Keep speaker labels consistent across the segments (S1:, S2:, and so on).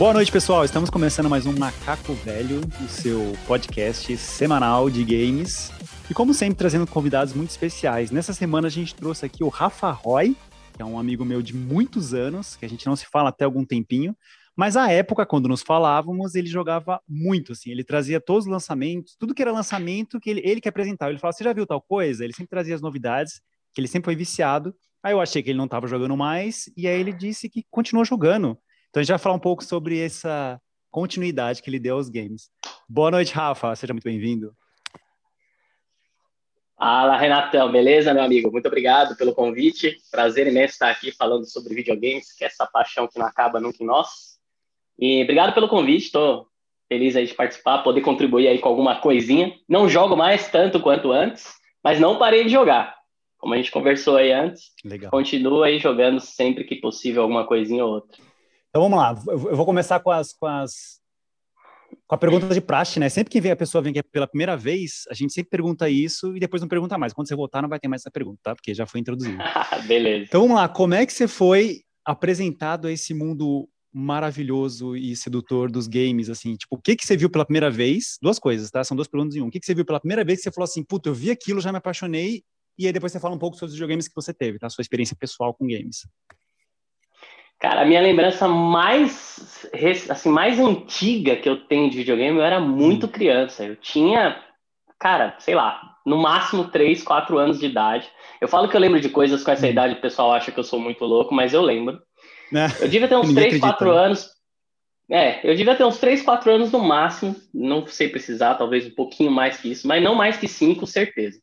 S1: Boa noite, pessoal. Estamos começando mais um Macaco Velho, o seu podcast semanal de games. E como sempre, trazendo convidados muito especiais. Nessa semana a gente trouxe aqui o Rafa Roy, que é um amigo meu de muitos anos, que a gente não se fala até algum tempinho. Mas à época, quando nos falávamos, ele jogava muito, assim. Ele trazia todos os lançamentos, tudo que era lançamento que ele, ele que apresentava. Ele falava, você já viu tal coisa? Ele sempre trazia as novidades, que ele sempre foi viciado. Aí eu achei que ele não estava jogando mais, e aí ele disse que continuou jogando. Então a gente vai falar um pouco sobre essa continuidade que ele deu aos games. Boa noite, Rafa. Seja muito bem-vindo.
S2: Fala, Renatão. Beleza, meu amigo? Muito obrigado pelo convite. Prazer imenso estar aqui falando sobre videogames, que é essa paixão que não acaba nunca em nós. E obrigado pelo convite. Estou feliz aí de participar, poder contribuir aí com alguma coisinha. Não jogo mais tanto quanto antes, mas não parei de jogar. Como a gente conversou aí antes, Legal. continuo aí jogando sempre que possível alguma coisinha ou outra.
S1: Então vamos lá, eu vou começar com as, com as com a pergunta de praxe, né? Sempre que vem a pessoa vem aqui pela primeira vez, a gente sempre pergunta isso e depois não pergunta mais. Quando você voltar, não vai ter mais essa pergunta, tá? Porque já foi introduzido.
S2: Beleza.
S1: Então vamos lá, como é que você foi apresentado a esse mundo maravilhoso e sedutor dos games, assim? Tipo, o que que você viu pela primeira vez? Duas coisas, tá? São duas perguntas em um. O que que você viu pela primeira vez que você falou assim, puta, eu vi aquilo, já me apaixonei, e aí depois você fala um pouco sobre os videogames que você teve, tá? Sua experiência pessoal com games.
S2: Cara, a minha lembrança mais, assim, mais antiga que eu tenho de videogame, eu era muito hum. criança. Eu tinha, cara, sei lá, no máximo 3, 4 anos de idade. Eu falo que eu lembro de coisas com essa hum. idade, o pessoal acha que eu sou muito louco, mas eu lembro. É, eu devia ter uns 3, 4 né? anos. É, eu devia ter uns 3, 4 anos no máximo. Não sei precisar, talvez um pouquinho mais que isso, mas não mais que 5, certeza.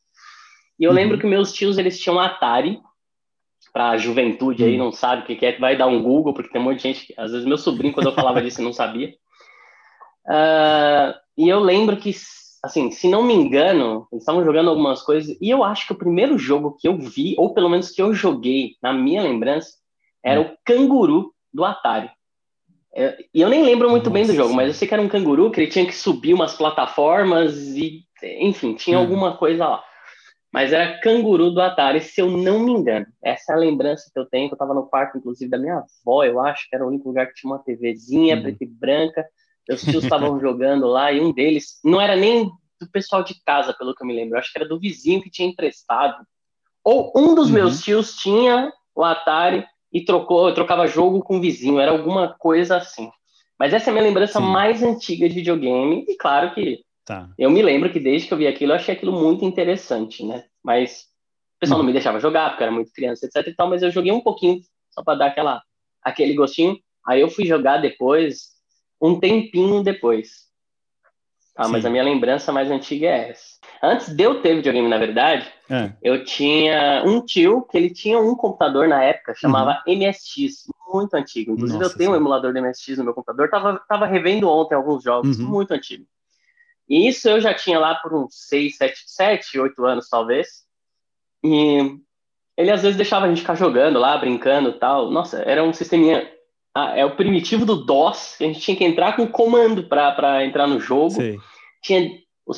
S2: E eu uhum. lembro que meus tios, eles tinham Atari, para a juventude aí, hum. não sabe o que é, vai dar um Google, porque tem um monte de gente, às vezes meu sobrinho, quando eu falava disso, não sabia. Uh, e eu lembro que, assim, se não me engano, eles estavam jogando algumas coisas, e eu acho que o primeiro jogo que eu vi, ou pelo menos que eu joguei, na minha lembrança, era hum. o Canguru do Atari. É, e eu nem lembro muito Nossa. bem do jogo, mas eu sei que era um canguru, que ele tinha que subir umas plataformas e, enfim, tinha hum. alguma coisa lá. Mas era canguru do Atari, se eu não me engano. Essa é a lembrança que eu tenho, que eu estava no quarto, inclusive, da minha avó, eu acho, que era o único lugar que tinha uma TVzinha uhum. preta e branca. Meus tios estavam jogando lá, e um deles, não era nem do pessoal de casa, pelo que eu me lembro, eu acho que era do vizinho que tinha emprestado. Ou um dos uhum. meus tios tinha o Atari e trocou, trocava jogo com o vizinho, era alguma coisa assim. Mas essa é a minha lembrança Sim. mais antiga de videogame, e claro que Tá. Eu me lembro que desde que eu vi aquilo, eu achei aquilo muito interessante, né? Mas o pessoal não me deixava jogar, porque eu era muito criança, etc e tal, mas eu joguei um pouquinho, só para dar aquela, aquele gostinho. Aí eu fui jogar depois, um tempinho depois. Tá, mas a minha lembrança mais antiga é essa. Antes de eu ter videogame, na verdade, é. eu tinha um tio que ele tinha um computador na época, chamava uhum. MSX, muito antigo. Inclusive, Nossa, eu tenho sim. um emulador de MSX no meu computador, tava, tava revendo ontem alguns jogos, uhum. muito antigo. E isso eu já tinha lá por uns 6, 7, 7, 8 anos, talvez. E ele às vezes deixava a gente ficar jogando lá, brincando e tal. Nossa, era um sisteminha. Ah, é o primitivo do DOS, que a gente tinha que entrar com comando para entrar no jogo. Sim. Tinha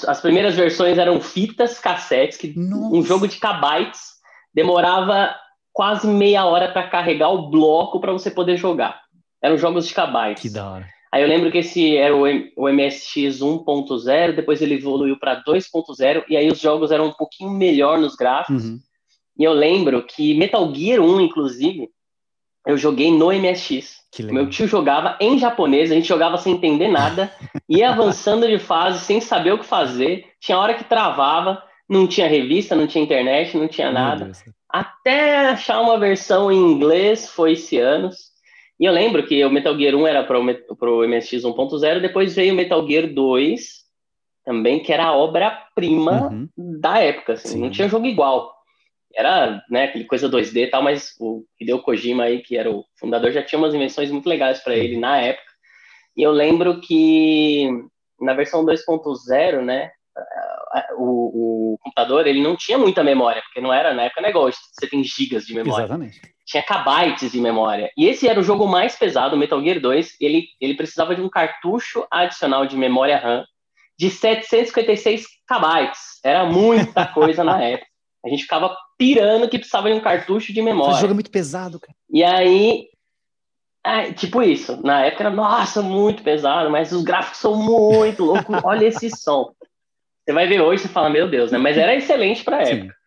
S2: as primeiras versões eram fitas, cassetes, que Nossa. um jogo de kbytes demorava quase meia hora para carregar o bloco para você poder jogar. Eram jogos de kbytes.
S1: Que da hora.
S2: Aí eu lembro que esse era o, o MSX 1.0, depois ele evoluiu para 2.0, e aí os jogos eram um pouquinho melhor nos gráficos. Uhum. E eu lembro que Metal Gear 1, inclusive, eu joguei no MSX. Meu tio jogava em japonês, a gente jogava sem entender nada, ia avançando de fase sem saber o que fazer. Tinha hora que travava, não tinha revista, não tinha internet, não tinha nada. Até achar uma versão em inglês foi esse anos. E eu lembro que o Metal Gear 1 era para o MSX 1.0, depois veio o Metal Gear 2, também, que era a obra-prima uhum. da época, assim, não tinha jogo igual. Era, né, aquele coisa 2D e tal, mas o Hideo Kojima aí, que era o fundador, já tinha umas invenções muito legais para ele na época. E eu lembro que na versão 2.0, né, o, o, computador ele não tinha muita memória, porque não era na época negócio, você tem gigas de memória.
S1: Exatamente
S2: tinha kbytes de memória. E esse era o jogo mais pesado, o Metal Gear 2. Ele, ele precisava de um cartucho adicional de memória RAM de 756 kbytes. Era muita coisa na época. A gente ficava pirando que precisava de um cartucho de memória. Esse
S1: jogo é muito pesado, cara.
S2: E aí. É, tipo isso. Na época era, nossa, muito pesado, mas os gráficos são muito loucos. Olha esse som. Você vai ver hoje e fala, meu Deus, né? Mas era excelente para época. Sim.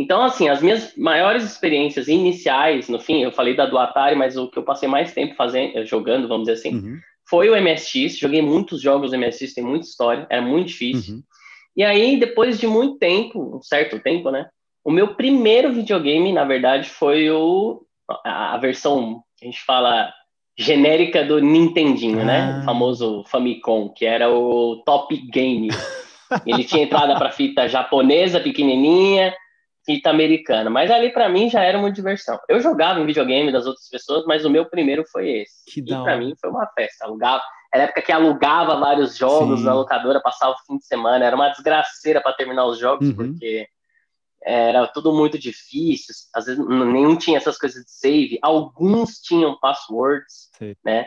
S2: Então, assim, as minhas maiores experiências iniciais, no fim, eu falei da do Atari, mas o que eu passei mais tempo fazendo, jogando, vamos dizer assim, uhum. foi o MSX. Joguei muitos jogos do MSX, tem muita história, era muito difícil. Uhum. E aí, depois de muito tempo, um certo tempo, né? O meu primeiro videogame, na verdade, foi o a, a versão a gente fala genérica do Nintendinho, né? ah. né? O famoso Famicom, que era o Top Game. Ele tinha entrada para fita japonesa pequenininha, fita americana. Mas ali para mim já era uma diversão. Eu jogava em videogame das outras pessoas, mas o meu primeiro foi esse. Que e para mim foi uma festa. Alugava, era época que alugava vários jogos Sim. na locadora, passava o fim de semana, era uma desgraceira para terminar os jogos, uhum. porque era tudo muito difícil, às vezes nenhum tinha essas coisas de save, alguns tinham passwords, Sim. né?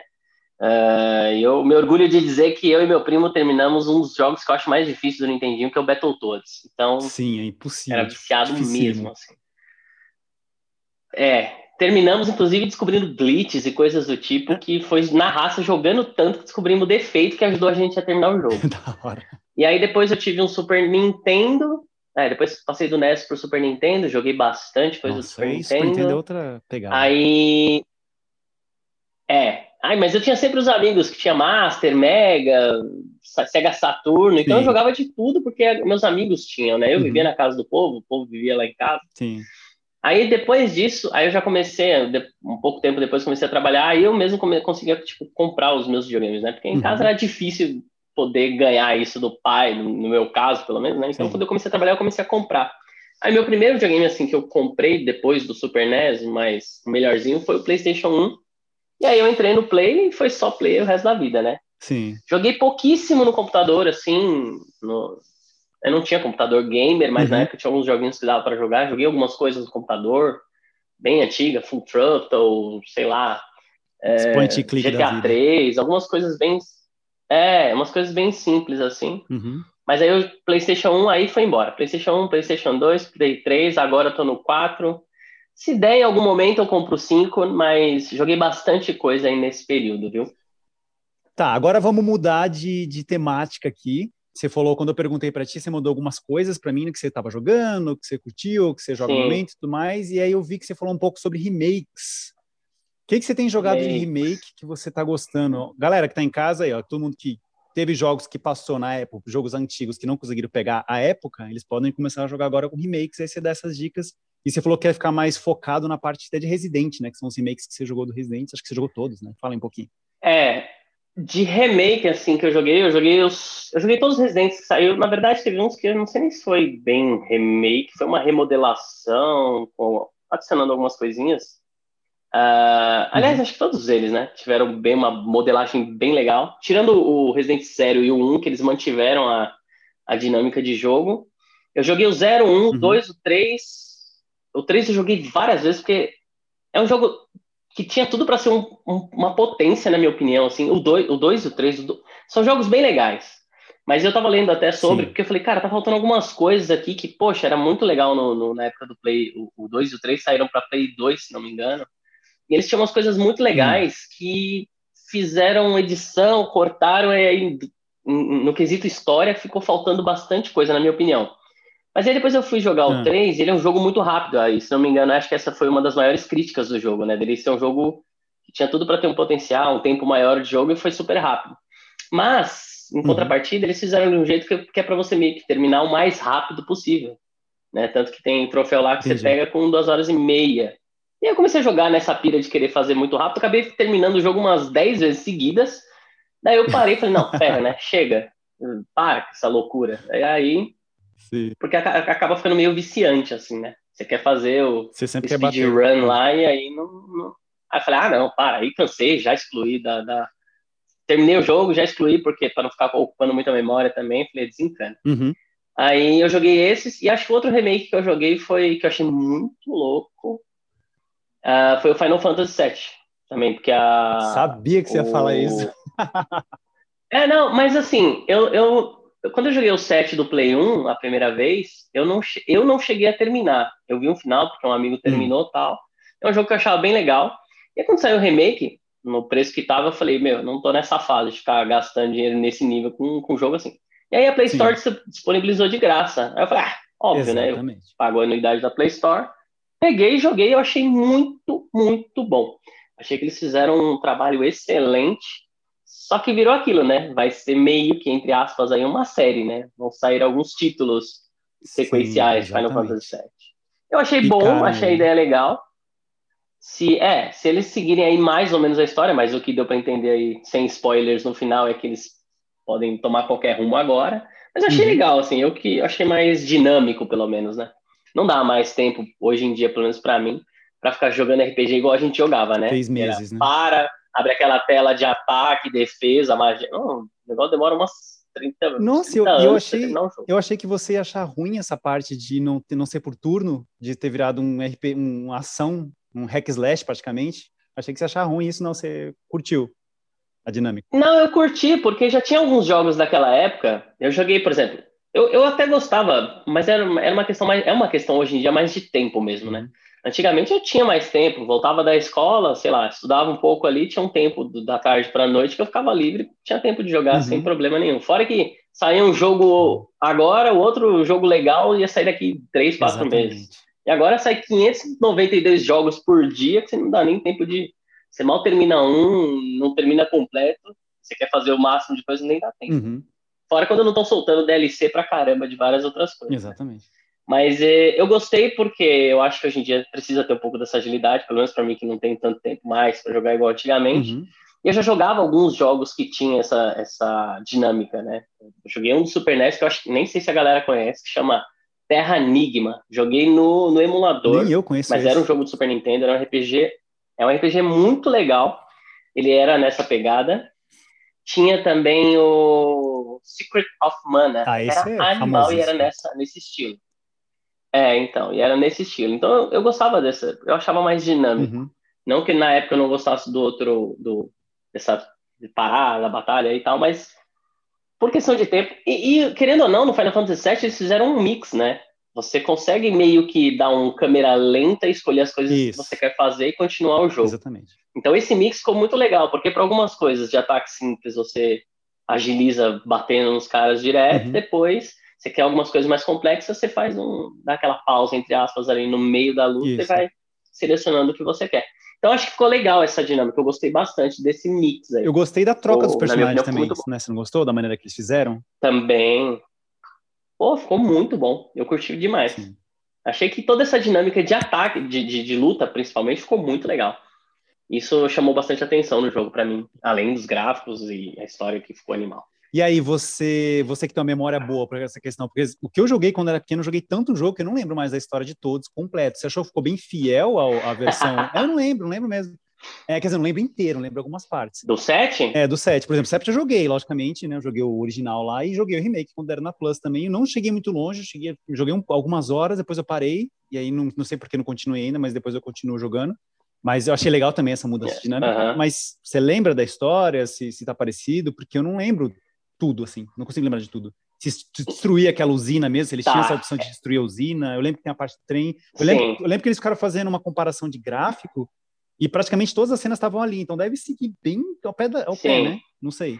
S2: Uh, eu me orgulho de dizer que eu e meu primo terminamos um dos jogos que eu acho mais difíceis do Nintendinho, que é o Battletoads. Então,
S1: sim, é impossível.
S2: Era viciado mesmo, assim. É, terminamos inclusive descobrindo glitches e coisas do tipo que foi na raça jogando tanto que descobrimos o defeito que ajudou a gente a terminar o jogo. da hora. E aí depois eu tive um Super Nintendo é, depois passei do NES pro Super Nintendo, joguei bastante coisa Nossa, do Super Nintendo. Super Nintendo é
S1: outra pegada.
S2: Aí. É. Ai, mas eu tinha sempre os amigos que tinha Master, Mega, Sega Saturno, então Sim. eu jogava de tudo porque meus amigos tinham, né? Eu uhum. vivia na casa do povo, o povo vivia lá em casa.
S1: Sim.
S2: Aí depois disso, aí eu já comecei, um pouco tempo depois comecei a trabalhar, aí eu mesmo conseguia tipo, comprar os meus videogames, né? Porque em uhum. casa era difícil poder ganhar isso do pai, no meu caso, pelo menos, né? Então, Sim. quando eu comecei a trabalhar, eu comecei a comprar. Aí, meu primeiro videogame, assim, que eu comprei depois do Super NES, mais melhorzinho, foi o PlayStation 1. E aí eu entrei no Play e foi só Play o resto da vida, né?
S1: Sim.
S2: Joguei pouquíssimo no computador, assim, no... eu não tinha computador gamer, mas uhum. na época tinha alguns joguinhos que dava para jogar. Joguei algumas coisas no computador, bem antiga, Full Throttle, sei lá, é, GTA 3, algumas coisas bem é, umas coisas bem simples assim.
S1: Uhum.
S2: Mas aí o PlayStation 1 aí foi embora. PlayStation 1, PlayStation 2, Play 3, agora eu tô no 4. Se der em algum momento eu compro o 5, mas joguei bastante coisa aí nesse período, viu?
S1: Tá, agora vamos mudar de, de temática aqui. Você falou, quando eu perguntei para ti, você mandou algumas coisas para mim que você estava jogando, que você curtiu, que você joga Sim. no momento e tudo mais. E aí eu vi que você falou um pouco sobre remakes. O que, que você tem jogado remake. de remake que você tá gostando? Galera que tá em casa aí, ó, todo mundo que teve jogos que passou na época, jogos antigos que não conseguiram pegar a época, eles podem começar a jogar agora com remakes, aí você dá essas dicas. E você falou que quer ficar mais focado na parte de Resident, né? Que são os remakes que você jogou do Resident, acho que você jogou todos, né? Fala um pouquinho.
S2: É, de remake, assim, que eu joguei, eu joguei os. Eu joguei todos os Residentes que saiu. Na verdade, teve uns que eu não sei nem se foi bem remake, foi uma remodelação, com, adicionando algumas coisinhas. Uh, aliás, uhum. acho que todos eles, né? Tiveram bem uma modelagem bem legal. Tirando o Resident Zero e o 1, que eles mantiveram a, a dinâmica de jogo. Eu joguei o 0, 1, uhum. 2, o 3. O 3 eu joguei várias vezes, porque é um jogo que tinha tudo para ser um, um, uma potência, na minha opinião. Assim, o 2 o dois, o 3 são jogos bem legais. Mas eu tava lendo até sobre, Sim. porque eu falei, cara, tá faltando algumas coisas aqui que, poxa, era muito legal no, no na época do Play. O 2 e o 3 saíram para Play 2, se não me engano. E eles tinham umas coisas muito legais hum. que fizeram edição, cortaram, e aí, no quesito história, ficou faltando bastante coisa, na minha opinião. Mas aí depois eu fui jogar o hum. 3, ele é um jogo muito rápido, aí, se não me engano, acho que essa foi uma das maiores críticas do jogo, né? Dele ser um jogo que tinha tudo para ter um potencial, um tempo maior de jogo e foi super rápido. Mas, em uhum. contrapartida, eles fizeram de um jeito que, que é para você meio que terminar o mais rápido possível. Né? Tanto que tem troféu lá que Entendi. você pega com duas horas e meia. E eu comecei a jogar nessa pira de querer fazer muito rápido, acabei terminando o jogo umas 10 vezes seguidas. Daí eu parei e falei, não, pera, né? Chega. Para com essa loucura. E aí. Sim. Porque acaba ficando meio viciante, assim, né? Você quer fazer o
S1: speedrun
S2: lá e aí não, não, Aí eu falei, ah, não, para, aí cansei, já excluí da, da... Terminei o jogo, já excluí, porque para não ficar ocupando muita memória também, falei, desencana.
S1: Uhum.
S2: Aí eu joguei esses, e acho que o outro remake que eu joguei foi que eu achei muito louco, Uh, foi o Final Fantasy VII também, porque a.
S1: Sabia que você o... ia falar isso.
S2: é, não, mas assim, eu, eu, quando eu joguei o 7 do Play 1 a primeira vez, eu não, eu não cheguei a terminar. Eu vi um final, porque um amigo terminou e hum. tal. É um jogo que eu achava bem legal. E aí, quando saiu o remake, no preço que tava, eu falei, meu, não tô nessa fase de ficar gastando dinheiro nesse nível com, com jogo assim. E aí a Play Sim. Store disponibilizou de graça. Aí eu falei, ah, óbvio, Exatamente. né? Eu pago a anuidade da Play Store. Peguei, joguei, eu achei muito, muito bom. Achei que eles fizeram um trabalho excelente. Só que virou aquilo, né? Vai ser meio que, entre aspas, aí uma série, né? Vão sair alguns títulos sequenciais Sim, de Final Fantasy VII. Eu achei e bom, cara, achei a ideia legal. Se é, se eles seguirem aí mais ou menos a história, mas o que deu para entender aí sem spoilers no final é que eles podem tomar qualquer rumo agora. Mas achei uhum. legal, assim, eu que achei mais dinâmico, pelo menos, né? não dá mais tempo, hoje em dia, pelo menos para mim, para ficar jogando RPG igual a gente jogava, né?
S1: Três meses, Era, né?
S2: Para, abre aquela tela de ataque, defesa, magia. Não, o negócio demora umas 30
S1: Nossa, 30 eu, eu achei, eu achei que você ia achar ruim essa parte de não, não ser por turno, de ter virado um RP, um ação, um hack slash praticamente. Achei que você ia achar ruim isso, não, você curtiu a dinâmica.
S2: Não, eu curti, porque já tinha alguns jogos daquela época. Eu joguei, por exemplo, eu, eu até gostava, mas era, era uma questão mais. É uma questão hoje em dia mais de tempo mesmo, né? Antigamente eu tinha mais tempo, voltava da escola, sei lá, estudava um pouco ali, tinha um tempo da tarde para a noite que eu ficava livre, tinha tempo de jogar uhum. sem problema nenhum. Fora que saía um jogo agora, o outro jogo legal ia sair daqui três, quatro Exatamente. meses. E agora sai 592 jogos por dia que você não dá nem tempo de. Você mal termina um, não termina completo, você quer fazer o máximo de coisa, nem dá tempo. Uhum. Fora quando não estão soltando DLC pra caramba de várias outras coisas.
S1: Exatamente.
S2: Mas é, eu gostei porque eu acho que hoje em dia precisa ter um pouco dessa agilidade, pelo menos para mim que não tem tanto tempo mais para jogar igual antigamente. Uhum. E eu já jogava alguns jogos que tinham essa, essa dinâmica, né? Eu joguei um do Super NES que eu acho nem sei se a galera conhece, que chama Terra Enigma. Joguei no, no emulador.
S1: Nem eu conheço
S2: Mas
S1: esse.
S2: era um jogo do Super Nintendo, era um RPG. É um RPG muito legal. Ele era nessa pegada. Tinha também o Secret of Mana.
S1: Ah, esse
S2: era
S1: é animal
S2: e era nessa, nesse estilo. É, então, e era nesse estilo. Então eu, eu gostava dessa, eu achava mais dinâmico. Uhum. Não que na época eu não gostasse do outro, do, dessa de parar da batalha e tal, mas por questão de tempo. E, e, querendo ou não, no Final Fantasy VII eles fizeram um mix, né? Você consegue meio que dar um câmera lenta, escolher as coisas Isso. que você quer fazer e continuar o jogo.
S1: Exatamente.
S2: Então esse mix ficou muito legal, porque para algumas coisas de ataque simples você agiliza batendo nos caras direto, uhum. depois você quer algumas coisas mais complexas, você faz um dá aquela pausa entre aspas ali no meio da luta Isso. e vai selecionando o que você quer. Então acho que ficou legal essa dinâmica, eu gostei bastante desse mix aí.
S1: Eu gostei da troca dos personagens também, né? Você não gostou da maneira que eles fizeram?
S2: Também. Pô, ficou muito bom. Eu curti demais. Sim. Achei que toda essa dinâmica de ataque, de, de, de luta, principalmente, ficou muito legal. Isso chamou bastante atenção no jogo para mim, além dos gráficos e a história que ficou animal.
S1: E aí, você, você que tem uma memória boa para essa questão, porque o que eu joguei quando era pequeno, eu joguei tanto jogo que eu não lembro mais da história de todos completo. Você achou que ficou bem fiel à, à versão? eu não lembro, não lembro mesmo. É, quer dizer, não lembro inteiro, lembro algumas partes.
S2: Do 7?
S1: É, do 7. Por exemplo, 7 eu joguei, logicamente, né? Eu joguei o original lá e joguei o remake quando era na Plus também. Eu não cheguei muito longe, cheguei, joguei um, algumas horas, depois eu parei, e aí não, não sei porque não continuei ainda, mas depois eu continuo jogando. Mas eu achei legal também essa mudança de dinâmica. Mas você lembra da história, se, se tá parecido? Porque eu não lembro tudo, assim. Não consigo lembrar de tudo. Se destruir aquela usina mesmo, se eles tá. tinham essa opção de destruir a usina. Eu lembro que tem a parte do trem. Eu lembro, eu lembro que eles ficaram fazendo uma comparação de gráfico e praticamente todas as cenas estavam ali. Então deve seguir bem ao pé, da, ao pé né? Não sei.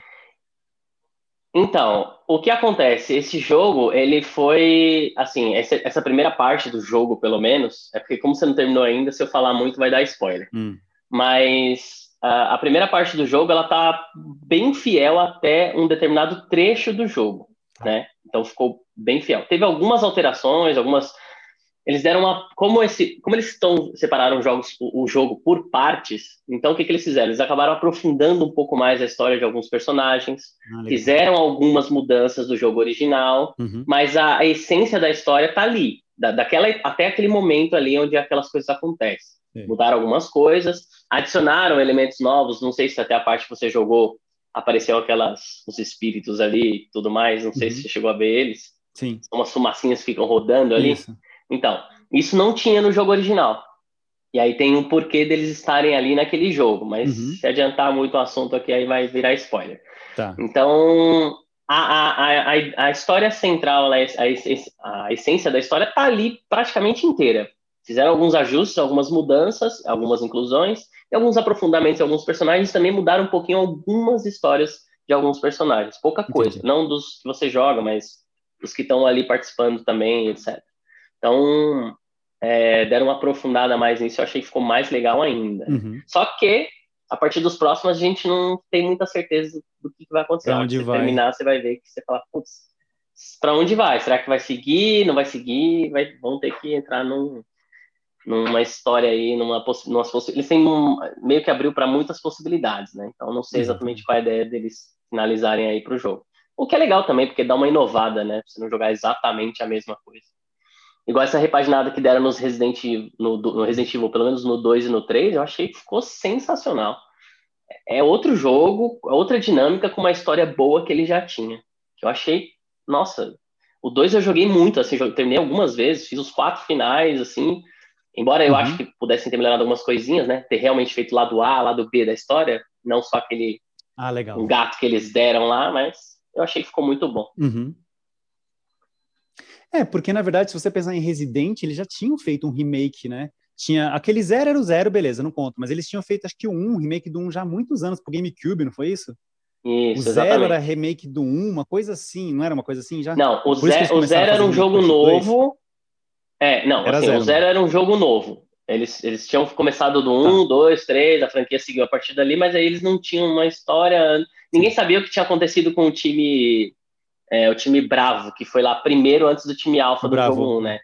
S2: Então, o que acontece? Esse jogo, ele foi, assim, essa, essa, primeira parte do jogo, pelo menos, é porque como você não terminou ainda, se eu falar muito vai dar spoiler. Hum. Mas a primeira parte do jogo, ela tá bem fiel até um determinado trecho do jogo, né? Então ficou bem fiel. Teve algumas alterações, algumas eles deram uma. Como, esse, como eles estão separaram jogos, o, o, jogo por partes, então o que, que eles fizeram? Eles acabaram aprofundando um pouco mais a história de alguns personagens, ah, fizeram algumas mudanças do jogo original, uhum. mas a, a, essência da história tá ali, da, daquela, até aquele momento ali onde aquelas coisas acontecem. Sim. Mudaram algumas coisas, adicionaram elementos novos, não sei se até a parte que você jogou apareceu aquelas os espíritos ali e tudo mais, não sei uhum. se você chegou a ver eles.
S1: Sim.
S2: São umas fumacinhas que ficam rodando ali. Isso. Então, isso não tinha no jogo original. E aí tem um porquê deles estarem ali naquele jogo, mas uhum. se adiantar muito o assunto aqui, aí vai virar spoiler.
S1: Tá.
S2: Então, a, a, a, a história central, a, a essência da história tá ali praticamente inteira. Fizeram alguns ajustes, algumas mudanças, algumas inclusões, e alguns aprofundamentos em alguns personagens também mudaram um pouquinho algumas histórias de alguns personagens. Pouca coisa, Entendi. não dos que você joga, mas dos que estão ali participando também, etc. Então, é, deram uma aprofundada mais nisso, eu achei que ficou mais legal ainda. Uhum. Só que, a partir dos próximos, a gente não tem muita certeza do que vai acontecer.
S1: Pra onde
S2: você
S1: vai.
S2: terminar, você vai ver que você fala, putz, para onde vai? Será que vai seguir? Não vai seguir? Vai, vão ter que entrar num, numa história aí, numa possibilidade. Eles têm um, meio que abriu para muitas possibilidades, né? Então não sei exatamente qual é a ideia deles finalizarem aí para o jogo. O que é legal também, porque dá uma inovada, né? Você não jogar exatamente a mesma coisa. Igual essa repaginada que deram nos Resident, no, no Resident Evil, pelo menos no 2 e no 3, eu achei que ficou sensacional. É outro jogo, é outra dinâmica com uma história boa que ele já tinha. Que eu achei, nossa, o 2 eu joguei muito, assim, terminei algumas vezes, fiz os quatro finais, assim, Embora eu uhum. acho que pudessem ter melhorado algumas coisinhas, né? Ter realmente feito lado A, lado B da história, não só aquele
S1: ah, legal.
S2: um gato que eles deram lá, mas eu achei que ficou muito bom.
S1: Uhum. É, porque na verdade, se você pensar em Resident, eles já tinham feito um remake, né? Tinha aquele zero era o zero, beleza, não conto, mas eles tinham feito acho que o 1, um remake do 1 um já há muitos anos pro GameCube, não foi isso?
S2: Isso,
S1: o Zero exatamente. era remake do 1, uma coisa assim, não era uma coisa assim já?
S2: Não, o, Zero, o Zero era um jogo novo, é, não, era assim, zero. o Zero era um jogo novo. Eles, eles tinham começado do 1, 2, 3, a franquia seguiu a partir dali, mas aí eles não tinham uma história. Ninguém sabia o que tinha acontecido com o time. É, o time Bravo, que foi lá primeiro antes do time Alpha do Bravo. jogo 1, né?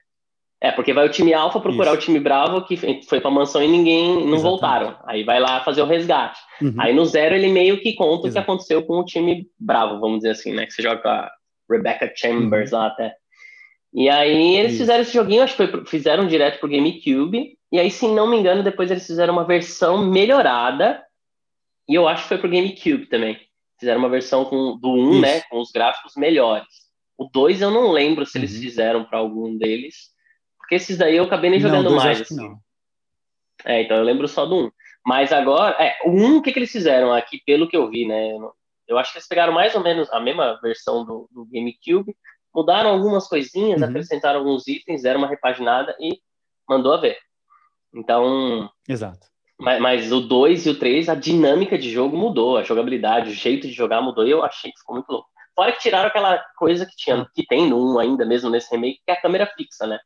S2: É, porque vai o time Alpha procurar Isso. o time Bravo, que foi pra mansão e ninguém não Exatamente. voltaram. Aí vai lá fazer o resgate. Uhum. Aí no Zero ele meio que conta Exato. o que aconteceu com o time Bravo, vamos dizer assim, né? Que você joga com a Rebecca Chambers uhum. lá até. E aí eles Isso. fizeram esse joguinho, acho que foi, fizeram direto pro GameCube. E aí, se não me engano, depois eles fizeram uma versão melhorada. E eu acho que foi pro GameCube também. Fizeram uma versão com, do 1, Isso. né? Com os gráficos melhores. O 2 eu não lembro se uhum. eles fizeram para algum deles. Porque esses daí eu acabei nem jogando
S1: não,
S2: mais.
S1: Assim. Não.
S2: É, então eu lembro só do 1. Mas agora, é, o 1, o que, que eles fizeram aqui, pelo que eu vi, né? Eu acho que eles pegaram mais ou menos a mesma versão do, do GameCube, mudaram algumas coisinhas, uhum. acrescentaram alguns itens, deram uma repaginada e mandou a ver. Então.
S1: Exato.
S2: Mas, mas o 2 e o 3, a dinâmica de jogo mudou, a jogabilidade, o jeito de jogar mudou, e eu achei que ficou muito louco. Fora que tiraram aquela coisa que tinha, que tem no 1 ainda, mesmo nesse remake, que é a câmera fixa, né?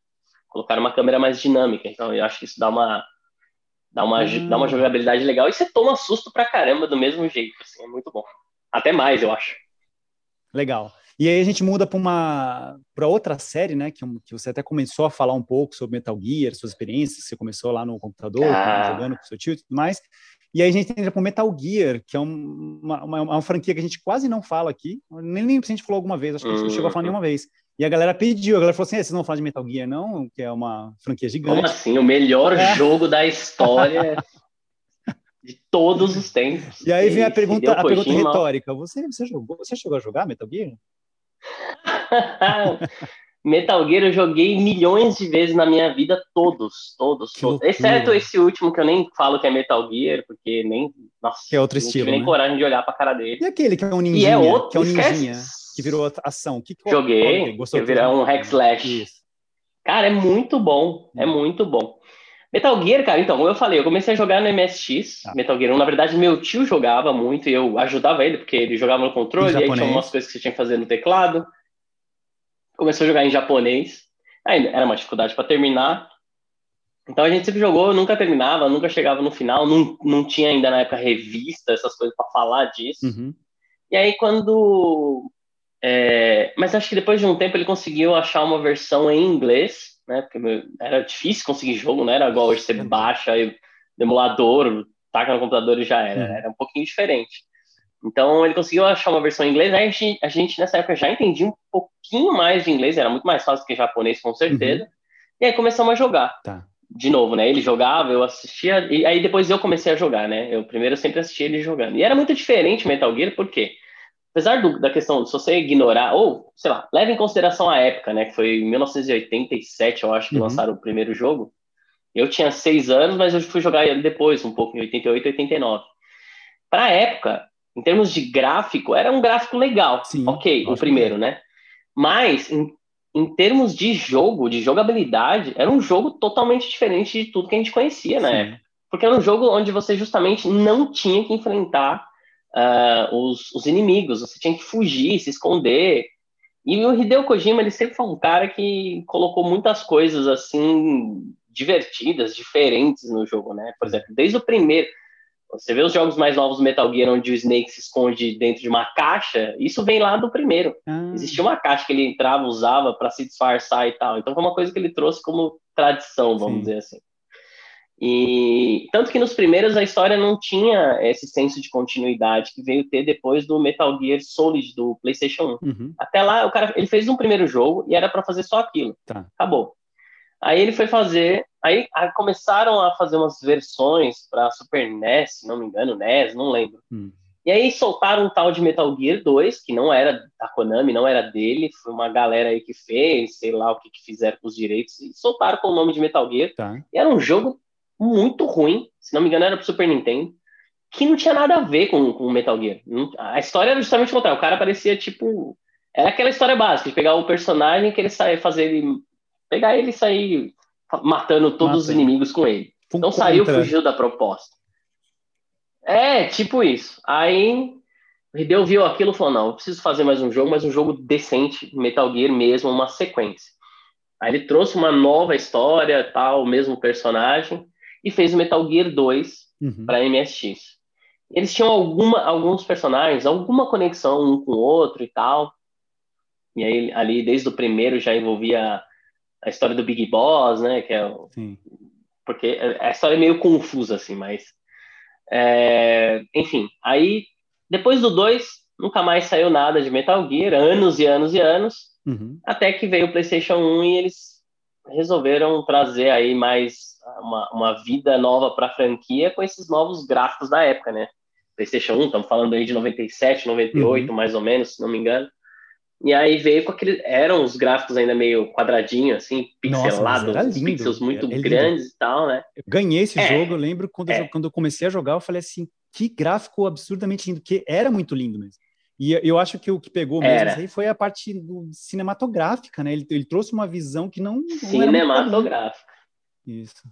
S2: Colocaram uma câmera mais dinâmica, então eu acho que isso dá uma. Dá uma, hum. dá uma jogabilidade legal e você toma susto pra caramba do mesmo jeito, assim, é muito bom. Até mais, eu acho.
S1: Legal. E aí a gente muda para uma para outra série, né? Que, que você até começou a falar um pouco sobre Metal Gear, suas experiências, você começou lá no computador, ah. jogando com seu tio e tudo mais. E aí a gente entra para Metal Gear, que é uma, uma, uma, franquia que a gente quase não fala aqui, nem lembro se a gente falou alguma vez, acho que a gente não chegou a falar nenhuma vez. E a galera pediu, a galera falou assim: vocês não vão falar de Metal Gear, não? Que é uma franquia gigante.
S2: Como assim? O melhor é. jogo da história de todos os tempos.
S1: E aí vem a pergunta, a pergunta retórica: você, você, jogou, você chegou a jogar Metal Gear?
S2: Metal Gear eu joguei milhões de vezes na minha vida, todos, todos, todos. Exceto esse último que eu nem falo que é Metal Gear, porque nem. Nossa,
S1: que é outro estilo.
S2: Não tive
S1: né?
S2: nem coragem de olhar pra cara dele.
S1: E aquele que é um ninja?
S2: é outro,
S1: que é um ninjinha, que virou ação. Que,
S2: Joguei, que virou um hack slash. Isso. Cara, é muito bom, é hum. muito bom. Metal Gear, cara, então, como eu falei, eu comecei a jogar no MSX, ah. Metal Gear 1. Na verdade, meu tio jogava muito e eu ajudava ele, porque ele jogava no controle, e aí tinha umas coisas que você tinha que fazer no teclado. Começou a jogar em japonês. Ainda era uma dificuldade para terminar. Então a gente sempre jogou, nunca terminava, nunca chegava no final, não, não tinha ainda na época revista, essas coisas para falar disso.
S1: Uhum.
S2: E aí quando. É... Mas acho que depois de um tempo ele conseguiu achar uma versão em inglês né? Porque era difícil conseguir jogo, não era igual hoje você baixa e emulador, taca no computador e já era. Uhum. Era um pouquinho diferente. Então ele conseguiu achar uma versão em inglês, aí a gente, a gente, nessa época já entendia um pouquinho mais de inglês, era muito mais fácil que japonês, com certeza. Uhum. E aí começamos a jogar.
S1: Tá.
S2: De novo, né? Ele jogava, eu assistia, e aí depois eu comecei a jogar, né? Eu primeiro sempre assistia ele jogando. E era muito diferente Metal Gear, por quê? Apesar do, da questão, se você ignorar, ou, sei lá, leve em consideração a época, né, que foi em 1987, eu acho, que uhum. lançaram o primeiro jogo, eu tinha seis anos, mas eu fui jogar ele depois, um pouco, em 88, 89. Para a época, em termos de gráfico, era um gráfico legal, Sim, ok, o primeiro, né? Mas, em, em termos de jogo, de jogabilidade, era um jogo totalmente diferente de tudo que a gente conhecia na época. Porque era um jogo onde você justamente não tinha que enfrentar uh, os, os, inimigos, você tinha que fugir, se esconder. E o Hideo Kojima, ele sempre foi um cara que colocou muitas coisas assim divertidas, diferentes no jogo, né? Por exemplo, desde o primeiro, você vê os jogos mais novos do Metal Gear onde o Snake se esconde dentro de uma caixa, isso vem lá do primeiro. Ah. Existia uma caixa que ele entrava, usava para se disfarçar e tal. Então foi uma coisa que ele trouxe como tradição, vamos Sim. dizer assim. E tanto que nos primeiros a história não tinha esse senso de continuidade que veio ter depois do Metal Gear Solid do PlayStation 1. Uhum. Até lá o cara ele fez um primeiro jogo e era para fazer só aquilo. Tá. Acabou. Aí ele foi fazer, aí, aí começaram a fazer umas versões para Super NES, se não me engano, NES, não lembro. Hum. E aí soltaram um tal de Metal Gear 2, que não era da Konami, não era dele, foi uma galera aí que fez, sei lá o que, que fizeram com os direitos, e soltaram com o nome de Metal Gear. Tá. E era um jogo muito ruim, se não me engano era pro Super Nintendo, que não tinha nada a ver com, com Metal Gear. A história era justamente o contrário, o cara parecia tipo... Era aquela história básica, de pegar o personagem que ele saia fazer ele pegar ele e sair matando todos Mata. os inimigos com ele. Não então saiu, fugiu da proposta. É, tipo isso. Aí o Hideo viu aquilo e falou: não, eu preciso fazer mais um jogo, mas um jogo decente, Metal Gear mesmo, uma sequência. Aí ele trouxe uma nova história, tal, o mesmo personagem, e fez o Metal Gear 2 uhum. para MSX. Eles tinham alguma, alguns personagens, alguma conexão um com o outro e tal. E aí, ali, desde o primeiro, já envolvia a história do Big Boss, né? Que é o... Sim. Porque a história é meio confusa, assim, mas. É... Enfim, aí depois do 2, nunca mais saiu nada de Metal Gear, anos e anos e anos, uhum. até que veio o PlayStation 1 e eles resolveram trazer aí mais uma, uma vida nova para a franquia com esses novos gráficos da época, né? PlayStation 1, estamos falando aí de 97, 98, uhum. mais ou menos, se não me engano. E aí veio com aquele. Eram os gráficos ainda meio quadradinho, assim, pixelados, Nossa, pixels muito grandes e tal, né?
S1: Eu ganhei esse é, jogo, eu lembro quando, é. eu, quando eu comecei a jogar, eu falei assim, que gráfico absurdamente lindo, que era muito lindo mesmo. E eu acho que o que pegou mesmo aí foi a parte do, cinematográfica, né? Ele, ele trouxe uma visão que não.
S2: não cinematográfica.
S1: Isso.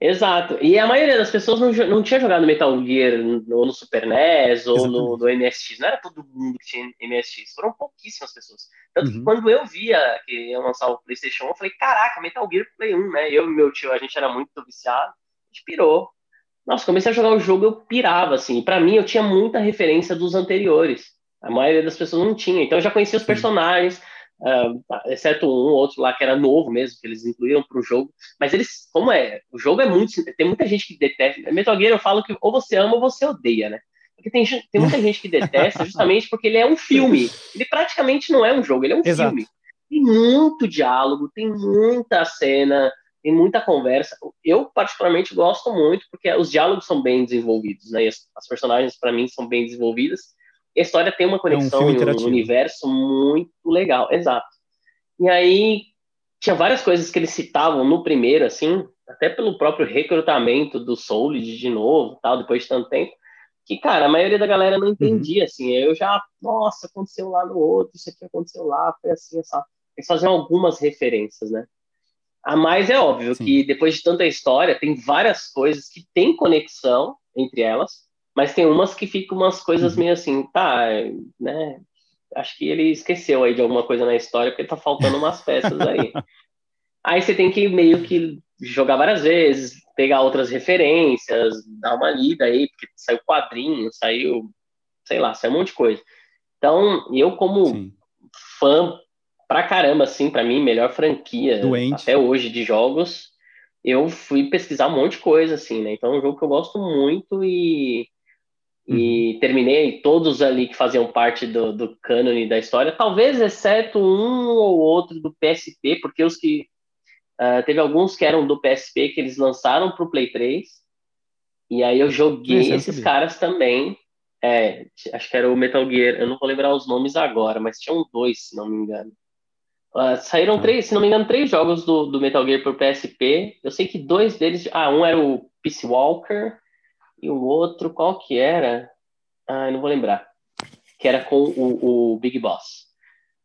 S2: Exato. E a maioria das pessoas não, não tinha jogado Metal Gear no, no Super NES ou no, no, MSX. Não era todo mundo que tinha MSX. Foram pouquíssimas pessoas. Tanto uhum. que quando eu via que ia lançar o PlayStation 1, eu falei: caraca, Metal Gear Play 1, né? Eu e meu tio, a gente era muito viciado. A gente pirou. Nossa, comecei a jogar o jogo, eu pirava, assim. Para mim, eu tinha muita referência dos anteriores. A maioria das pessoas não tinha. Então, eu já conhecia os personagens Uh, exceto um ou outro lá que era novo mesmo, que eles incluíram para o jogo. Mas eles, como é, o jogo é muito. Tem muita gente que detesta. Metal Gear eu falo que ou você ama ou você odeia, né? Porque tem, tem muita gente que detesta justamente porque ele é um filme. Ele praticamente não é um jogo, ele é um Exato. filme. Tem muito diálogo, tem muita cena, tem muita conversa. Eu, particularmente, gosto muito porque os diálogos são bem desenvolvidos, né? E as, as personagens, para mim, são bem desenvolvidas a história tem uma conexão é um um universo muito legal, exato. E aí tinha várias coisas que eles citavam no primeiro, assim, até pelo próprio recrutamento do Solid de novo, tal, depois de tanto tempo, que, cara, a maioria da galera não entendia, uhum. assim, eu já, nossa, aconteceu lá no outro, isso aqui aconteceu lá, foi assim, essa... Eles faziam algumas referências, né? A mais é óbvio Sim. que depois de tanta história, tem várias coisas que têm conexão entre elas, mas tem umas que ficam umas coisas uhum. meio assim, tá, né? Acho que ele esqueceu aí de alguma coisa na história, porque tá faltando umas peças aí. aí você tem que meio que jogar várias vezes, pegar outras referências, dar uma lida aí, porque saiu quadrinho, saiu, sei lá, saiu um monte de coisa. Então, eu como Sim. fã pra caramba, assim, para mim, melhor franquia Doente. até hoje de jogos, eu fui pesquisar um monte de coisa, assim, né? Então é um jogo que eu gosto muito e e uhum. terminei todos ali que faziam parte do, do cânone da história, talvez exceto um ou outro do PSP, porque os que uh, teve alguns que eram do PSP que eles lançaram para o Play 3, e aí eu joguei esses caras também. É, acho que era o Metal Gear, eu não vou lembrar os nomes agora, mas tinham dois, se não me engano. Uh, saíram ah. três, se não me engano, três jogos do, do Metal Gear por PSP. Eu sei que dois deles. Ah, um era o Peace Walker e o outro, qual que era? Ah, não vou lembrar. Que era com o, o Big Boss.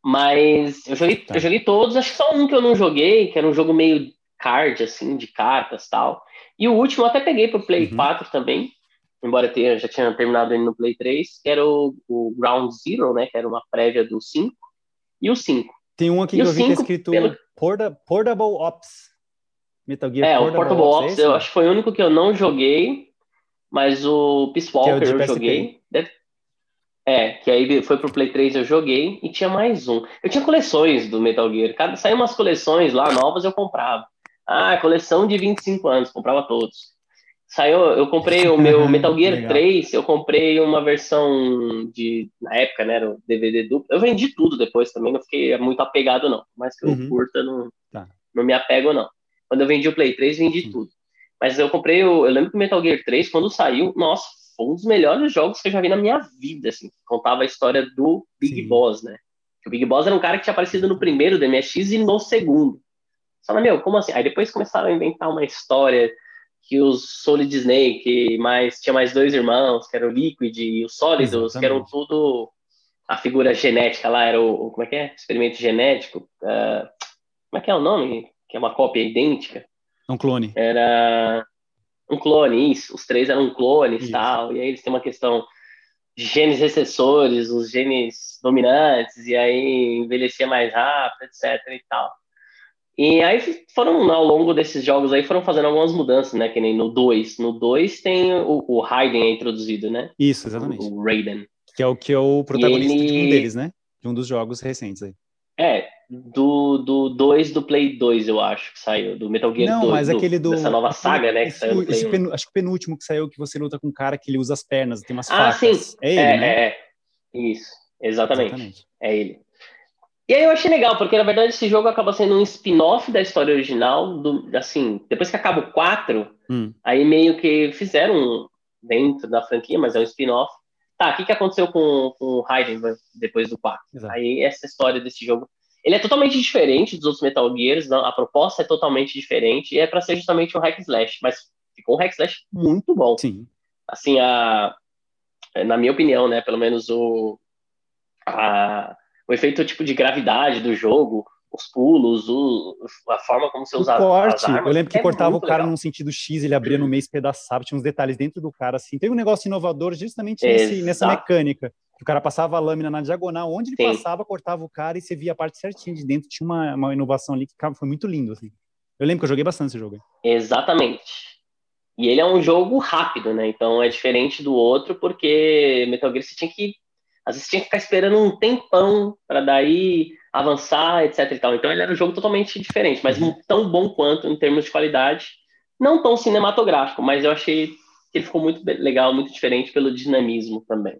S2: Mas eu joguei, tá. eu joguei todos, acho que só um que eu não joguei, que era um jogo meio card, assim, de cartas tal. E o último eu até peguei pro Play uhum. 4 também, embora eu tenha, já tinha terminado ele no Play 3, que era o, o Ground Zero, né? Que era uma prévia do 5 e o 5.
S1: Tem um aqui e que eu vi que é escrito pelo... Porta, Portable Ops.
S2: Metal Gear é, Portable, o Portable Ops, Ops eu acho que foi o único que eu não joguei, mas o Peace Walker é o eu joguei. Deve... É, que aí foi pro Play 3 eu joguei e tinha mais um. Eu tinha coleções do Metal Gear. Cada, saiu umas coleções lá novas, eu comprava. Ah, coleção de 25 anos, comprava todos. Saiu, eu comprei o meu Metal Gear 3, eu comprei uma versão de. Na época, né? Era o DVD duplo. Eu vendi tudo depois também, não fiquei muito apegado, não. Mas que eu uhum. curta, não, tá. não me apego, não. Quando eu vendi o Play 3, vendi uhum. tudo. Mas eu comprei, o, eu lembro que o Metal Gear 3, quando saiu, nossa, foi um dos melhores jogos que eu já vi na minha vida, assim. Contava a história do Big Sim. Boss, né? O Big Boss era um cara que tinha aparecido no primeiro do MSX e no segundo. Só na meu, como assim? Aí depois começaram a inventar uma história que os Solid Snake, mais, tinha mais dois irmãos, que eram o Liquid e os Sólidos, que eram tudo a figura genética lá, era o, como é que é? Experimento genético. Uh, como é que é o nome? Que é uma cópia idêntica.
S1: Um clone.
S2: Era um clone, isso. Os três eram clones e tal. E aí eles têm uma questão de genes recessores, os genes dominantes, e aí envelhecia mais rápido, etc e tal. E aí foram, ao longo desses jogos aí, foram fazendo algumas mudanças, né? Que nem no 2. No 2 tem o, o Raiden introduzido, né?
S1: Isso, exatamente.
S2: O, o Raiden.
S1: Que é o que é o protagonista ele... de um deles, né? De um dos jogos recentes aí.
S2: É, do 2 do, do Play 2, eu acho, que saiu, do Metal Gear
S1: Não,
S2: 2.
S1: mas aquele do.
S2: Dessa nova saga, né? Que
S1: esse,
S2: saiu
S1: esse pen, acho que o penúltimo que saiu, que você luta com um cara que ele usa as pernas, tem umas
S2: ah,
S1: facas.
S2: Ah, sim.
S1: É ele,
S2: é,
S1: né?
S2: É, é. Isso, exatamente. exatamente. É ele. E aí eu achei legal, porque na verdade esse jogo acaba sendo um spin-off da história original, do, assim, depois que acaba o 4, hum. aí meio que fizeram dentro da franquia, mas é um spin-off. Tá, o que, que aconteceu com, com o Raiden depois do 4? Exato. Aí essa história desse jogo, ele é totalmente diferente dos outros Metal Gears, não, a proposta é totalmente diferente, e é para ser justamente um hack slash, mas ficou um hack slash muito bom.
S1: Sim.
S2: Assim, a, na minha opinião, né, pelo menos o... A, o efeito tipo de gravidade do jogo, os pulos, o, a forma como você usa
S1: corte.
S2: as armas.
S1: Eu lembro que
S2: é
S1: cortava o cara
S2: legal.
S1: num sentido X, ele abria no meio, espedaçava, tinha uns detalhes dentro do cara, assim. Teve um negócio inovador justamente nesse, nessa mecânica. O cara passava a lâmina na diagonal, onde ele Sim. passava, cortava o cara e você via a parte certinha de dentro. Tinha uma, uma inovação ali que foi muito lindo, assim. Eu lembro que eu joguei bastante esse jogo.
S2: Exatamente. E ele é um jogo rápido, né? Então é diferente do outro, porque Metal Gear você tinha que às vezes tinha que ficar esperando um tempão para daí avançar, etc e tal. Então ele era um jogo totalmente diferente, mas uhum. tão bom quanto em termos de qualidade, não tão cinematográfico, mas eu achei que ele ficou muito legal, muito diferente pelo dinamismo também.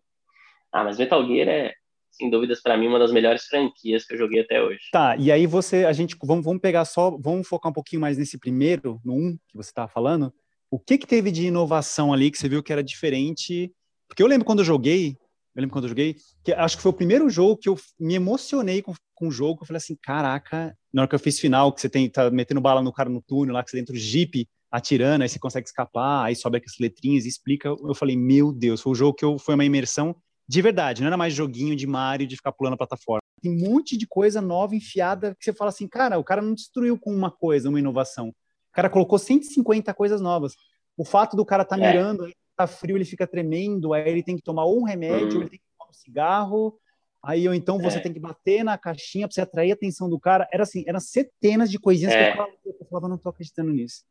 S2: Ah, mas Metal Gear é, sem dúvidas, para mim, uma das melhores franquias que eu joguei até hoje.
S1: Tá, e aí você, a gente, vamos, vamos pegar só, vamos focar um pouquinho mais nesse primeiro, no 1, um, que você estava falando. O que que teve de inovação ali que você viu que era diferente? Porque eu lembro quando eu joguei, eu lembro quando eu joguei, que acho que foi o primeiro jogo que eu me emocionei com, com o jogo. Eu falei assim: caraca, na hora que eu fiz final, que você tem, tá metendo bala no cara no túnel lá, que você dentro do jeep atirando, aí você consegue escapar, aí sobe aquelas letrinhas e explica. Eu falei: meu Deus, foi o jogo que eu, foi uma imersão de verdade, não era mais joguinho de Mario de ficar pulando a plataforma. Tem um monte de coisa nova enfiada que você fala assim: cara, o cara não destruiu com uma coisa, uma inovação. O cara colocou 150 coisas novas. O fato do cara tá é. mirando, tá frio, ele fica tremendo, aí ele tem que tomar um remédio, ou ele tem que tomar um cigarro, aí ou então você é. tem que bater na caixinha para você atrair a atenção do cara. Era assim, eram centenas de coisinhas é. que eu falava, eu falava, não tô acreditando nisso.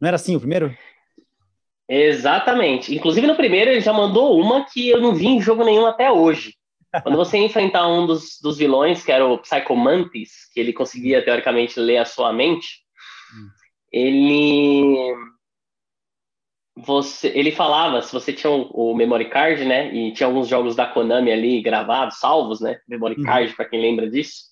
S1: Não era assim o primeiro?
S2: Exatamente. Inclusive no primeiro ele já mandou uma que eu não vi em jogo nenhum até hoje. Quando você enfrentar um dos, dos vilões, que era o Psychomantis, que ele conseguia teoricamente ler a sua mente, hum. ele você, ele falava, se você tinha o, o, memory card, né, e tinha alguns jogos da Konami ali gravados, salvos, né, memory uhum. card, para quem lembra disso,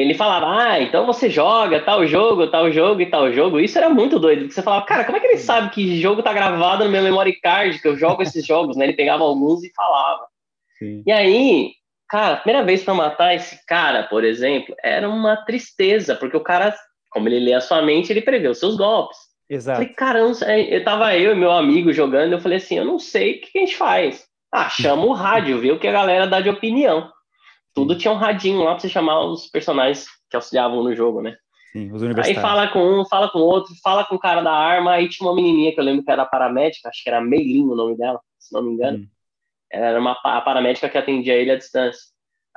S2: ele falava, ah, então você joga tal jogo, tal jogo e tal jogo. Isso era muito doido, porque você falava, cara, como é que ele sabe que jogo tá gravado no meu memory card, que eu jogo esses jogos, né? Ele pegava alguns e falava. Sim. E aí, cara, a primeira vez para matar esse cara, por exemplo, era uma tristeza, porque o cara, como ele lê a sua mente, ele prevê os seus golpes.
S1: Exato.
S2: Falei, caramba, eu tava eu e meu amigo jogando, eu falei assim, eu não sei o que a gente faz. Ah, chama o rádio, vê o que a galera dá de opinião. Tudo tinha um radinho lá pra você chamar os personagens que auxiliavam no jogo, né?
S1: Sim, os
S2: Aí fala com um, fala com outro, fala com o cara da arma, aí tinha uma menininha que eu lembro que era paramédica, acho que era Meilin o nome dela, se não me engano. Hum. Era uma a paramédica que atendia ele à distância.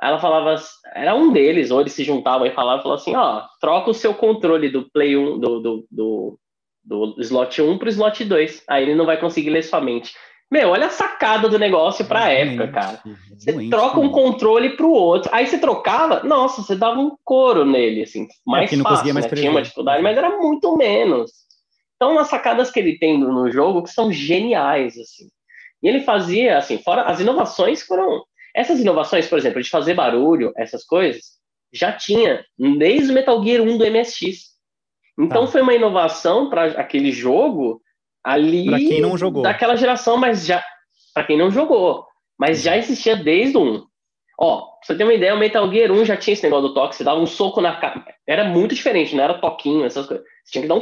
S2: Aí ela falava, era um deles, ou eles se juntavam e falavam, falava assim, ó, troca o seu controle do Play 1, do, do, do, do slot 1 pro slot 2. Aí ele não vai conseguir ler sua mente. Meu, olha a sacada do negócio pra é época, cara. Você doente, troca um controle pro outro. Aí você trocava, nossa, você dava um couro nele, assim, mais é, não fácil, mais né? Tinha uma dificuldade, mas era muito menos. Então, as sacadas que ele tem no jogo que são geniais, assim. E ele fazia, assim, fora as inovações foram. Essas inovações, por exemplo, de fazer barulho, essas coisas, já tinha desde o Metal Gear 1 do MSX. Então tá. foi uma inovação para aquele jogo ali
S1: pra quem não jogou.
S2: daquela geração, mas já para quem não jogou, mas já existia desde o 1. Ó, pra você ter uma ideia, o Metal Gear 1 já tinha esse negócio do toque, você dava um soco na cara. Era muito diferente, não era toquinho, essas coisas. Você tinha que dar um.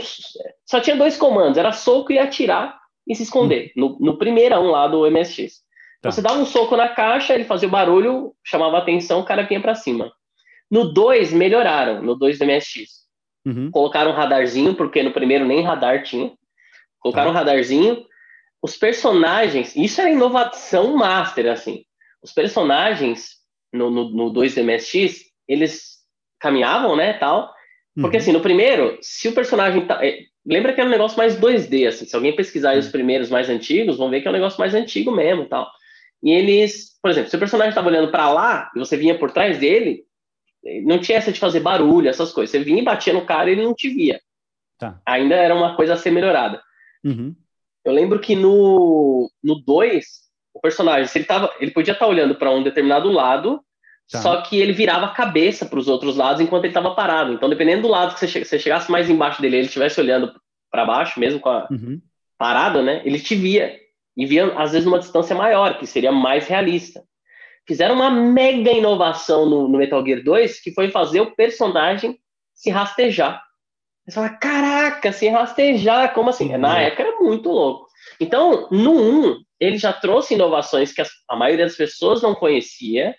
S2: Só tinha dois comandos, era soco e atirar e se esconder. Hum. No, no primeirão lá do MSX. Tá. Você dava um soco na caixa, ele fazia o barulho, chamava atenção, o cara vinha para cima. No 2 melhoraram, no 2 do MSX. Uhum. Colocaram um radarzinho, porque no primeiro nem radar tinha. Colocaram um radarzinho. Os personagens, isso era inovação master, assim. Os personagens no, no, no 2 do MSX, eles caminhavam, né, tal. Porque uhum. assim, no primeiro, se o personagem tá, é, lembra que é um negócio mais 2D, assim. Se alguém pesquisar os primeiros mais antigos, vão ver que é um negócio mais antigo mesmo, tal. E eles, por exemplo, se o personagem estava olhando para lá e você vinha por trás dele, não tinha essa de fazer barulho, essas coisas. Você vinha e batia no cara e ele não te via. Tá. Ainda era uma coisa a ser melhorada. Uhum. Eu lembro que no 2, o personagem, ele, tava, ele podia estar tá olhando para um determinado lado, tá. só que ele virava a cabeça para os outros lados enquanto ele estava parado. Então, dependendo do lado que você, você chegasse mais embaixo dele, ele estivesse olhando para baixo, mesmo com a uhum. parada, né? Ele te via. E via, às vezes, numa distância maior, que seria mais realista fizeram uma mega inovação no, no, Metal Gear 2, que foi fazer o personagem se rastejar. Você fala, caraca, se rastejar, como assim? Na época era muito louco. Então, no 1, ele já trouxe inovações que a maioria das pessoas não conhecia,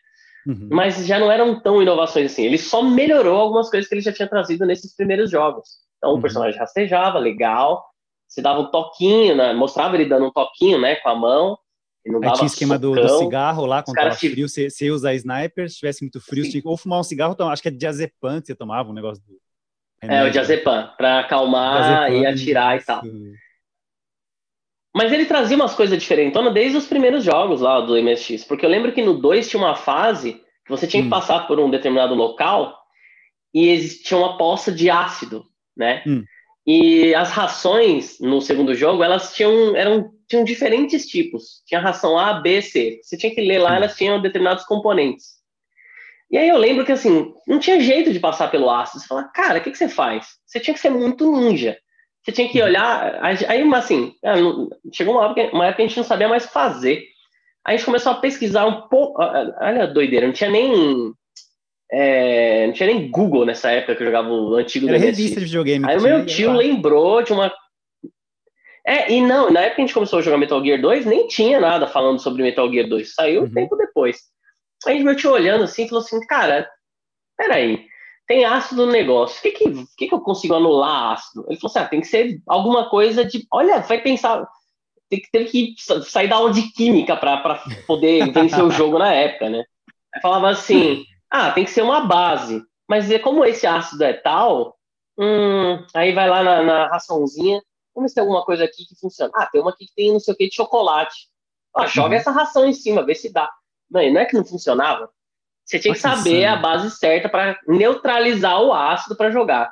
S2: uhum. mas já não eram tão inovações assim. Ele só melhorou algumas coisas que ele já tinha trazido nesses primeiros jogos. Então, uhum. o personagem rastejava, legal, se dava um toquinho, né? mostrava ele dando um toquinho né, com a mão,
S1: não Aí tinha esquema do, do, cigarro lá, quando tava frio, você, você usa sniper, se tivesse muito frio, você tinha ou fumar um cigarro, acho que é diazepam que você tomava, um negócio do...
S2: É, o diazepam, para acalmar diazepam, e atirar isso. e tal. Mas ele trazia umas coisas diferentes, desde os primeiros jogos lá do MSX, porque eu lembro que no 2 tinha uma fase que você tinha que hum. passar por um determinado local e existia uma poça de ácido, né? Hum. E as rações no segundo jogo, elas tinham eram tinham diferentes tipos. Tinha ração A, B, C. Você tinha que ler lá, elas tinham determinados componentes. E aí eu lembro que assim, não tinha jeito de passar pelo ácido. Você fala, cara, o que, que você faz? Você tinha que ser muito ninja. Você tinha que olhar. Aí, assim, é, chegou uma época, uma época que a gente não sabia mais fazer. Aí a gente começou a pesquisar um pouco. Olha a doideira, não tinha nem é, não tinha nem Google nessa época que eu jogava o antigo
S1: Era revista de videogame.
S2: Aí o meu tio lembrou de uma. É, e não, na época que a gente começou a jogar Metal Gear 2, nem tinha nada falando sobre Metal Gear 2. Saiu uhum. um tempo depois. Aí meu tio olhando assim falou assim: Cara, peraí, tem ácido no negócio. O que, que, que, que eu consigo anular ácido? Ele falou assim: ah, tem que ser alguma coisa de. Olha, vai pensar. Tem que, ter que sair da aula de química para poder vencer o jogo na época, né? Aí falava assim. Ah, tem que ser uma base. Mas é como esse ácido é tal, hum, aí vai lá na, na raçãozinha, vamos ver se tem alguma coisa aqui que funciona. Ah, tem uma aqui que tem não sei o que de chocolate. Ah, joga uhum. essa ração em cima, vê se dá. Não, não é que não funcionava. Você tinha que saber a base certa para neutralizar o ácido para jogar.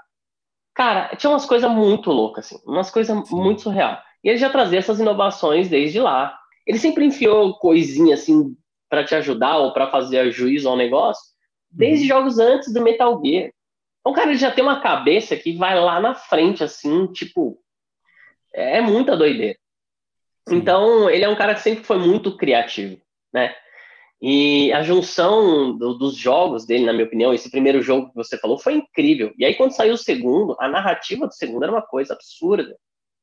S2: Cara, tinha umas coisas muito loucas, assim, umas coisas muito surreal. E ele já trazia essas inovações desde lá. Ele sempre enfiou coisinha assim para te ajudar ou para fazer juízo ao negócio, desde uhum. jogos antes do Metal Gear. Então, cara, ele já tem uma cabeça que vai lá na frente, assim, tipo. É muita doideira. Sim. Então, ele é um cara que sempre foi muito criativo, né? E a junção do, dos jogos dele, na minha opinião, esse primeiro jogo que você falou foi incrível. E aí, quando saiu o segundo, a narrativa do segundo era uma coisa absurda,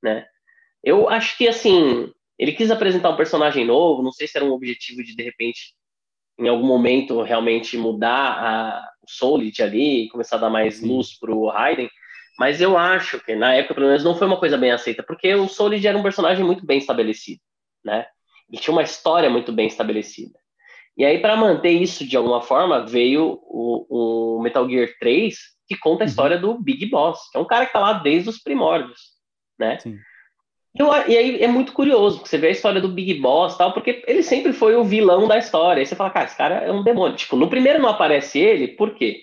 S2: né? Eu acho que, assim, ele quis apresentar um personagem novo, não sei se era um objetivo de, de repente, em algum momento realmente mudar a, o Solid ali, começar a dar mais luz pro Raiden, mas eu acho que na época, pelo menos, não foi uma coisa bem aceita, porque o Solid era um personagem muito bem estabelecido, né? E tinha uma história muito bem estabelecida. E aí, para manter isso de alguma forma, veio o, o, Metal Gear 3, que conta a uhum. história do Big Boss, que é um cara que tá lá desde os primórdios, né? Sim. Eu, e aí é muito curioso, porque você vê a história do Big Boss tal, porque ele sempre foi o vilão da história. Aí você fala, cara, esse cara é um demônio. Tipo, no primeiro não aparece ele, por quê?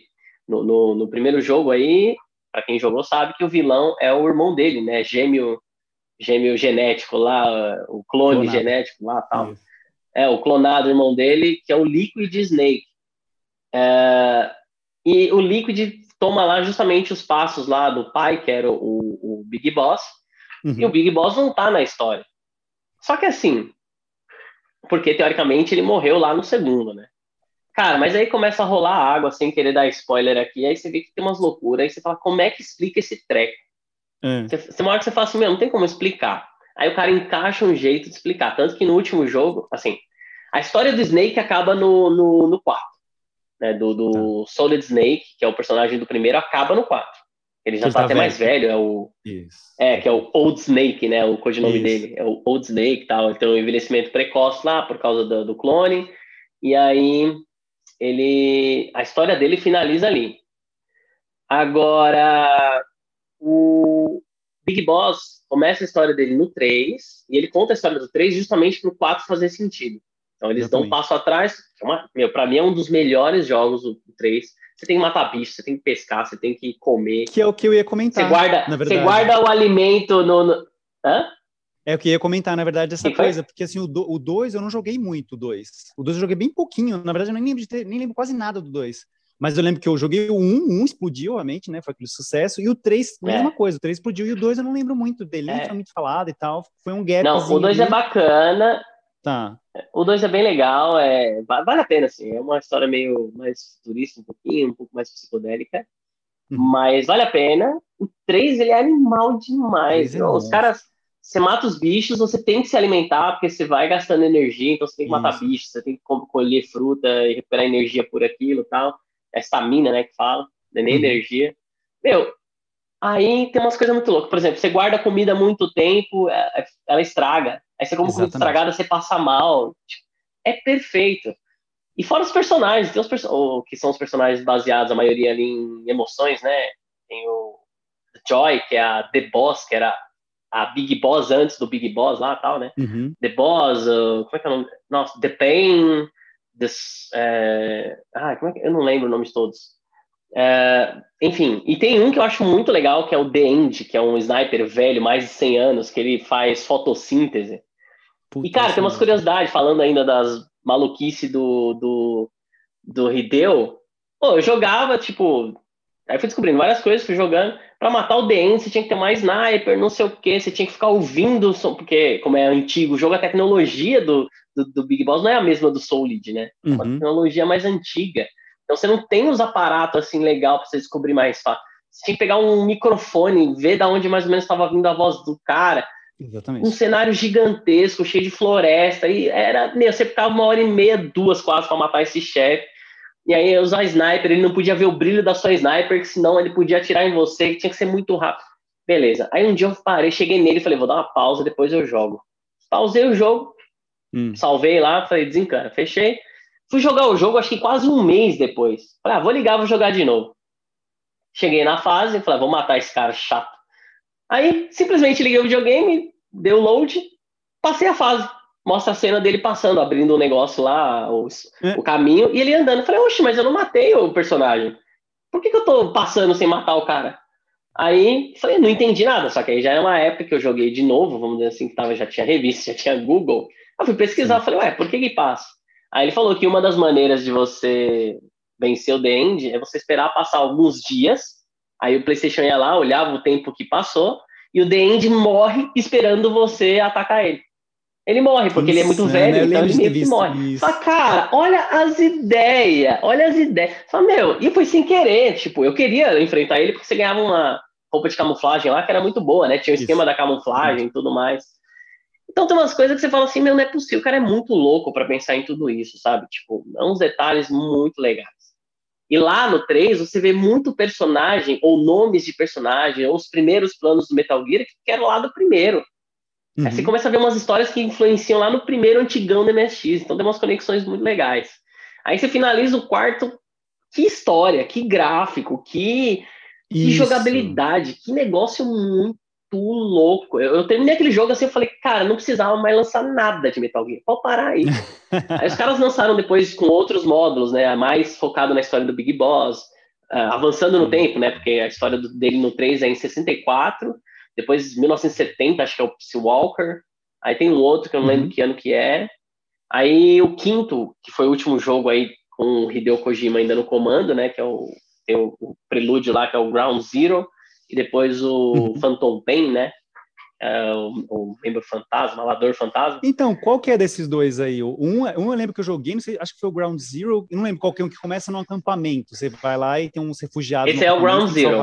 S2: No, no, no primeiro jogo aí, para quem jogou sabe que o vilão é o irmão dele, né? Gêmeo, gêmeo genético lá, o clone clonado. genético lá tal. Isso. É, o clonado irmão dele, que é o Liquid Snake. É, e o Liquid toma lá justamente os passos lá do pai, que era o, o Big Boss Uhum. E o Big Boss não tá na história. Só que assim, porque teoricamente ele morreu lá no segundo, né? Cara, mas aí começa a rolar água sem querer dar spoiler aqui, aí você vê que tem umas loucuras, aí você fala, como é que explica esse treco? Hum. Você, você, uma hora que você fala assim, meu, não tem como explicar. Aí o cara encaixa um jeito de explicar. Tanto que no último jogo, assim, a história do Snake acaba no, no, no 4. Né, do, do tá. Solid Snake, que é o personagem do primeiro, acaba no 4. Ele já está até velho. mais velho, é o. Isso. É, que é o Old Snake, né? O codinome Isso. dele. É o Old Snake e tal. Ele tem um envelhecimento precoce lá por causa do, do clone. E aí ele. A história dele finaliza ali. Agora, o Big Boss começa a história dele no 3, e ele conta a história do 3 justamente para o 4 fazer sentido. Então eles dão um passo atrás. É uma, meu, para mim é um dos melhores jogos, o 3 você tem que matar bicho, você tem que pescar, você tem que comer.
S1: Que é o que eu ia comentar.
S2: Você guarda. Você guarda o alimento no. no... Hã?
S1: É o que eu ia comentar, na verdade, essa coisa, porque assim, o 2 eu não joguei muito, o 2. O 2 eu joguei bem pouquinho, na verdade eu nem lembro, de ter, nem lembro quase nada do 2. Mas eu lembro que eu joguei o 1, um, um explodiu, obviamente, né? Foi aquele sucesso. E o 3, é. mesma coisa, o 3 explodiu. E o 2 eu não lembro muito dele, é. foi muito falado e tal. Foi um gap.
S2: Não, o 2 é bacana.
S1: Tá.
S2: O 2 é bem legal, é, vale a pena, assim. É uma história meio mais turista, um pouquinho, um pouco mais psicodélica. Uhum. Mas vale a pena. O 3, ele é animal demais. É os caras, você mata os bichos, você tem que se alimentar, porque você vai gastando energia, então você tem que matar Isso. bichos, você tem que colher fruta e recuperar energia por aquilo tal. É estamina, né, que fala, não é nem uhum. energia. Meu, aí tem umas coisas muito loucas. Por exemplo, você guarda comida muito tempo, é, ela estraga. Aí você come comida estragada, você passa mal. Tipo, é perfeito. E fora os personagens, tem os perso que são os personagens baseados, a maioria ali em emoções, né? Tem o Joy, que é a The Boss, que era a Big Boss antes do Big Boss lá tal, né? Uhum. The Boss, uh, como é que é o nome? Nossa, The Pain, this, é... ah, como é que... eu não lembro os nomes todos. É, enfim, e tem um que eu acho muito legal, que é o The End, que é um sniper velho, mais de 100 anos, que ele faz fotossíntese. Puta e, cara, tem umas curiosidades, falando ainda das maluquices do, do, do Hideo. Pô, eu jogava, tipo. Aí fui descobrindo várias coisas, fui jogando. Pra matar o DN, você tinha que ter mais sniper, não sei o que, você tinha que ficar ouvindo o som, porque, como é antigo, o jogo, a tecnologia do, do, do, Big Boss não é a mesma do Solid, né? É uma uhum. tecnologia mais antiga. Então você não tem os aparatos assim legal para você descobrir mais fácil. Você tinha que pegar um microfone, ver da onde mais ou menos estava vindo a voz do cara. Exatamente. Um cenário gigantesco, cheio de floresta. E era, meu, você ficava uma hora e meia, duas quase para matar esse chefe. E aí usar sniper, ele não podia ver o brilho da sua sniper, que senão ele podia atirar em você, que tinha que ser muito rápido. Beleza. Aí um dia eu parei, cheguei nele e falei, vou dar uma pausa, depois eu jogo. Pausei o jogo, hum. salvei lá, falei, desencana, fechei. Fui jogar o jogo, acho que quase um mês depois. Falei, ah, vou ligar, vou jogar de novo. Cheguei na fase, falei, ah, vou matar esse cara chato. Aí, simplesmente liguei o videogame, deu load, passei a fase. Mostra a cena dele passando, abrindo o um negócio lá, o, é. o caminho, e ele andando. Falei, oxe, mas eu não matei o personagem. Por que, que eu tô passando sem matar o cara? Aí, falei, não entendi nada. Só que aí já é uma época que eu joguei de novo, vamos dizer assim, que tava, já tinha revista, já tinha Google. Eu fui pesquisar, Sim. falei, ué, por que que passa? Aí ele falou que uma das maneiras de você vencer o The End é você esperar passar alguns dias Aí o PlayStation ia lá, olhava o tempo que passou, e o The End morre esperando você atacar ele. Ele morre, porque Isso, ele é muito velho, né? então ele meio que morre. Fala, cara, olha as ideias, olha as ideias. Fala, meu, e foi sem querer, tipo, eu queria enfrentar ele porque você ganhava uma roupa de camuflagem lá que era muito boa, né? Tinha o esquema Isso. da camuflagem e tudo mais. Então tem umas coisas que você fala assim, meu, não é possível, o cara é muito louco para pensar em tudo isso, sabe? Tipo, é uns detalhes muito legais. E lá no 3, você vê muito personagem, ou nomes de personagem, ou os primeiros planos do Metal Gear, que eram lá do primeiro. Uhum. Aí você começa a ver umas histórias que influenciam lá no primeiro antigão do MSX, então tem umas conexões muito legais. Aí você finaliza o quarto, que história, que gráfico, que, que jogabilidade, que negócio muito louco. Eu, eu, terminei aquele jogo assim, eu falei, cara, não precisava mais lançar nada de Metal Gear. Pode parar aí. aí os caras lançaram depois com outros módulos, né? Mais focado na história do Big Boss, uh, avançando no tempo, né? Porque a história do, dele no 3 é em 64, depois 1970, acho que é o Psy Walker. Aí tem um outro que eu não lembro uhum. que ano que é. Aí o quinto, que foi o último jogo aí com o Hideo Kojima ainda no comando, né? Que é o, tem o, o prelúdio lá, que é o Ground Zero e depois o uhum. Phantom Pain, né? É, o, o membro fantasma, alador fantasma.
S1: Então, qual que é desses dois aí? Um, um eu lembro que eu joguei, sei, acho que foi o Ground Zero, não lembro qual que é um que começa no acampamento. Você vai lá e tem uns refugiados.
S2: Esse é o Ground Zero.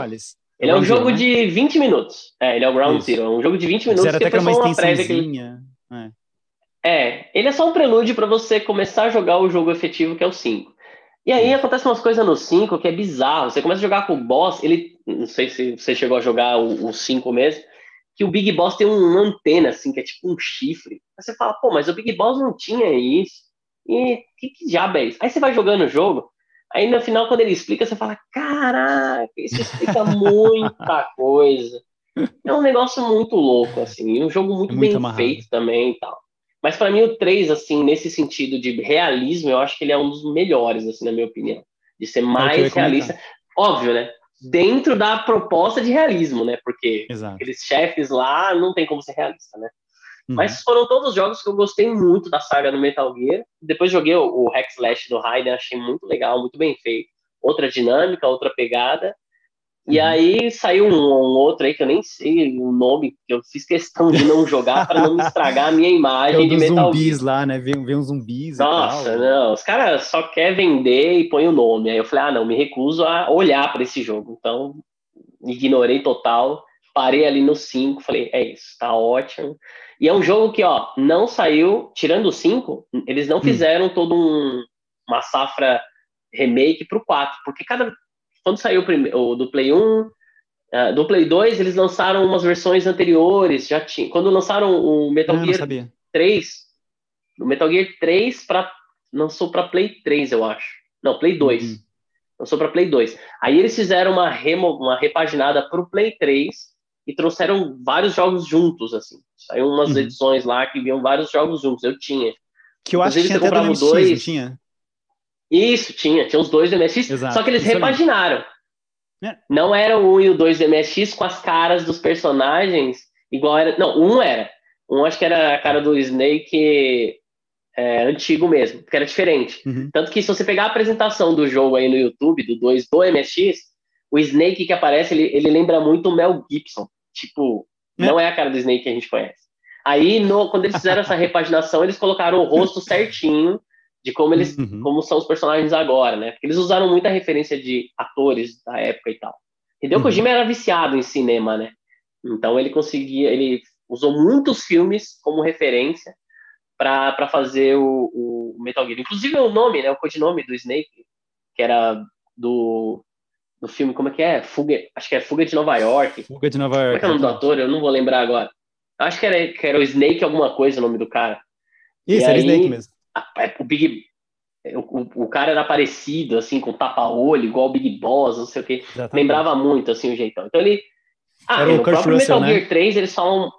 S2: Ele é um jogo Zero, né? de 20 minutos. É, ele é o Ground Isso. Zero. É um jogo de 20 minutos
S1: Era
S2: que
S1: até que uma, uma prévia que ele...
S2: é. é, ele é só um prelúdio para você começar a jogar o jogo efetivo que é o 5. E aí acontece umas coisas no 5 que é bizarro. Você começa a jogar com o boss, ele. Não sei se você chegou a jogar o 5 mesmo, que o Big Boss tem uma antena, assim, que é tipo um chifre. Aí você fala, pô, mas o Big Boss não tinha isso. E que, que diabo é isso? Aí você vai jogando o jogo, aí no final, quando ele explica, você fala, caraca, isso explica muita coisa. É um negócio muito louco, assim, um jogo muito, é muito bem amarrado. feito também e tal. Mas para mim o 3, assim, nesse sentido de realismo, eu acho que ele é um dos melhores, assim, na minha opinião. De ser mais realista. Óbvio, né? Dentro da proposta de realismo, né? Porque Exato. aqueles chefes lá não tem como ser realista, né? Uhum. Mas foram todos os jogos que eu gostei muito da saga do Metal Gear. Depois joguei o, o Hack Slash do Raiden, achei muito legal, muito bem feito. Outra dinâmica, outra pegada. E uhum. aí saiu um, um, outro aí que eu nem sei o nome, que eu fiz questão de não jogar para não estragar a minha imagem é de Metal
S1: zumbis Gear. lá, né? Vem, vem uns zumbis
S2: Nossa, não, os caras só querem vender e põe o nome. Aí eu falei, ah, não, me recuso a olhar para esse jogo. Então, ignorei total, parei ali no 5, falei, é isso, tá ótimo. E é um jogo que, ó, não saiu, tirando o 5, eles não hum. fizeram hum. todo um, uma safra remake pro 4, porque cada quando saiu o, do Play 1, uh, ah, do Play 2, eles lançaram umas versões anteriores, já tinha. Quando lançaram o Metal ah, Gear 3, o Metal Gear 3 para lançou para Play 3, eu acho. Não, Play 2. Uhum. Lançou para Play 2. Aí eles fizeram uma, remo, uma repaginada para o Play 3 e trouxeram vários jogos juntos, assim. Saiu umas uhum. edições lá que vinham vários jogos juntos. Eu tinha.
S1: Que eu acho que tinha até do MSX, dois, tinha?
S2: Isso, tinha. Tinha os dois do MSX, Exato, só que eles repaginaram. É. Não era o 1 e o 2 do MSX com as caras dos personagens igual era. Não, um era. Um acho que era a cara do Snake é, antigo mesmo, porque era diferente. Uhum. Tanto que se você pegar a apresentação do jogo aí no YouTube, do 2 do MSX, o Snake que aparece, ele, ele lembra muito o Mel Gibson. Tipo, é. não é a cara do Snake que a gente conhece. Aí, no, quando eles fizeram essa repaginação, eles colocaram o rosto certinho de como eles uhum. como são os personagens agora, né? Porque eles usaram muita referência de atores da época e tal. Hideo uhum. Kojima era viciado em cinema, né? Então ele conseguia, ele usou muitos filmes como referência para fazer o, o, Metal Gear. Inclusive o nome, né? O codinome do Snake, que era do, do filme, como é que é? Fuga, acho que é Fuga de Nova York.
S1: Fuga de Nova York. Como
S2: é que é o nome do ator? Eu não vou lembrar agora. Acho que era, que era o Snake alguma coisa o nome do cara.
S1: Isso, e era aí, Snake mesmo.
S2: É, o Big o, o, cara era parecido, assim, com tapa-olho, igual o Big Boss, não sei o que. Lembrava muito, assim, o jeitão. Então ele. Ah, era no próprio Russell, Metal né? Gear 3 eles falam.